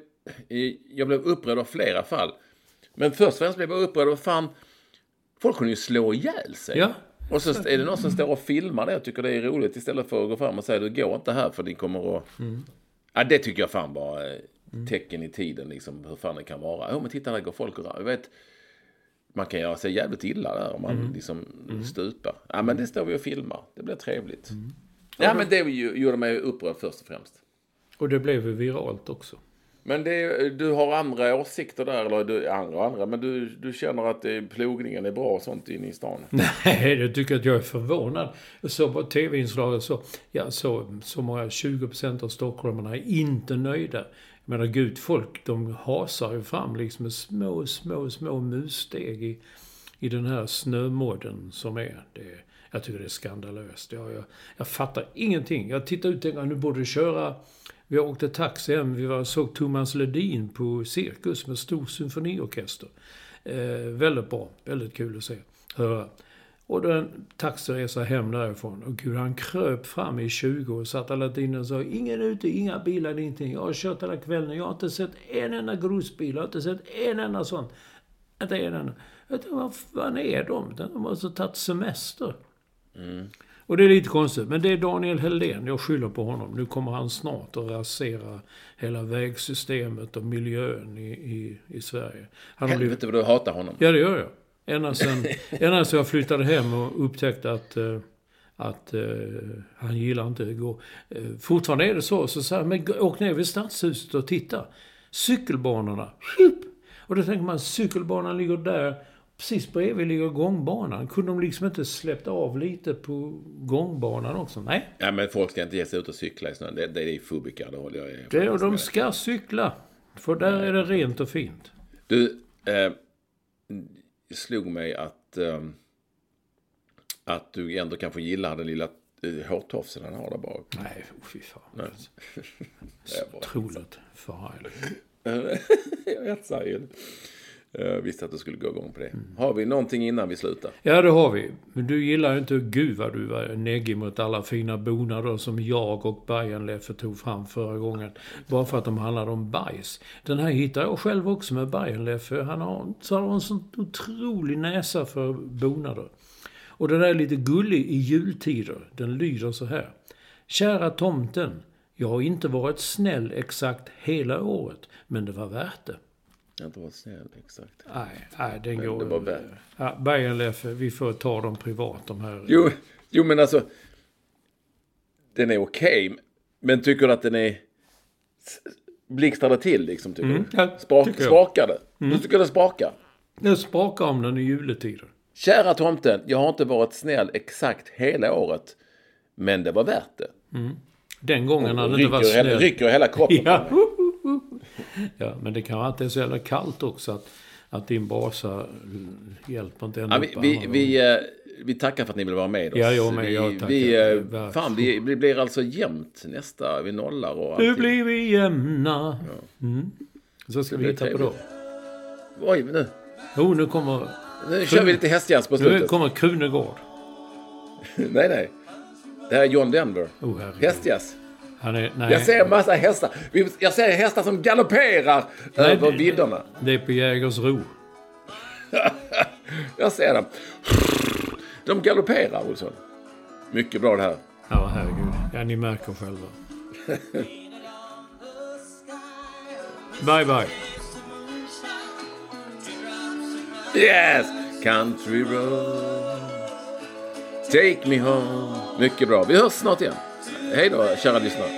jag blev upprörd av flera fall. Men först och främst blev jag upprörd av fan, folk kunde ju slå ihjäl sig. Ja. Och så är det någon som står och filmar det och tycker det är roligt istället för att gå fram och säga du går inte här för ni kommer att... Ja, det tycker jag fan var eh, tecken i tiden liksom hur fan det kan vara. Ja, men titta där går folk och jag vet man kan göra sig jävligt illa där om man liksom stupar. Ja, men det står vi och filmar. Det blir trevligt. Ja, men det gjorde mig upprörd först och främst. Och det blev ju viralt också. Men det, du har andra åsikter där, eller du, andra andra, men du, du känner att det, plogningen är bra och sånt inne i stan? (laughs) Nej, du tycker att jag är förvånad. Jag såg på tv-inslaget så, ja, så, så många, 20% av stockholmarna är inte nöjda. Jag menar gud, folk de hasar ju fram liksom med små, små, små mussteg i, i den här snömodden som är. Det, jag tycker det är skandalöst. Jag, jag, jag fattar ingenting. Jag tittar ut och tänker, nu borde köra vi åkte taxi hem. Vi var såg Thomas Ledin på Cirkus med stor symfoniorkester. Eh, väldigt bra. Väldigt kul att se. Höra. Och den en taxiresa hem därifrån. Och gud, han kröp fram i 20 och satt alla tiden och sa ingen ute, inga bilar, ingenting. Jag har kört hela kvällen. Jag har inte sett en enda grusbil. Jag har inte sett en enda sån. Inte en enda. Jag tänkte, vad fan är de? De har alltså tagit semester. Mm. Och det är lite konstigt. Men det är Daniel Helldén. Jag skyller på honom. Nu kommer han snart att rasera hela vägsystemet och miljön i, i, i Sverige. Han. Helvete vad du hatar honom. Ja, det gör jag. Ända sen, (laughs) ända sen jag flyttade hem och upptäckte att, eh, att eh, han gillar inte att gå. Eh, fortfarande är det så. Så säger men åk ner vid stadshuset och titta. Cykelbanorna. Och då tänker man, cykelbanan ligger där. Precis bredvid ligger gångbanan. Kunde de liksom inte släppt av lite på gångbanan också? Nej. Ja, men folk ska inte ge sig ut och cykla i snön. Det, det är fubikar, det håller jag Det, och de ska cykla. För där är det rent och fint. Du, eh, slog mig att, eh, att du ändå kanske gillar den lilla eh, hårtofsen han har där bak. Nej, oh, fy fan. Nej. Så (laughs) otroligt förargligt. (laughs) jag etsar ju. Jag visste att du skulle gå igång på det. Har vi någonting innan vi slutar? Ja, det har vi. Men du gillar ju inte... Gud vad du var neggig mot alla fina bonader som jag och Bajenleffe tog fram förra gången. Bara för att de handlade om bajs. Den här hittar jag själv också med Bajenleffe. Han har, så har en sån otrolig näsa för bonader. Och den är lite gullig i jultider. Den lyder så här. Kära tomten. Jag har inte varit snäll exakt hela året, men det var värt det. Jag inte varit snäll, exakt. Nej, nej den Men går... det var värt. Ja, Bajenleffe, vi får ta dem privat de här. Jo, jo men alltså. Den är okej. men tycker du att den är... Blixtrar det till liksom, tycker Mm, du? ja, Spak, tycker sprakar det? Du tycker det sprakar? Jag sprakar om den i juletider. Kära tomten, jag har inte varit snäll exakt hela året. Men det var värt det. Den gången han inte var snäll. rycker hela kroppen. (laughs) Ja. Ja, men det kan vara att det är så jävla kallt också att, att din brasa hjälper inte ända Ja, vi, vi, vi, eh, vi tackar för att ni vill vara med oss. Ja, jag med. Vi, Jag tackar. vi, eh, fan, vi, vi blir alltså jämnt nästa. Vi nollar och Nu allting. blir vi jämna. Mm. Så ska vi hitta på trevligt. då. Oj, nu, Jo, nu kommer, nu kör vi lite hästjazz på nu slutet. kommer Krunegård. (laughs) nej, nej. Det här är John Denver. Oh. Hästjazz. Han är, nej, Jag ser en massa hästar. Jag ser hästar som galopperar Nej, över vidderna. det är på Jägersro. (laughs) Jag ser dem. De galopperar, Olsson. Mycket bra det här. Ja, herregud. Ja, ni märker själva. (laughs) bye, bye. Yes! Country road Take me home Mycket bra. Vi hörs snart igen. Hej då, kära lyssnare.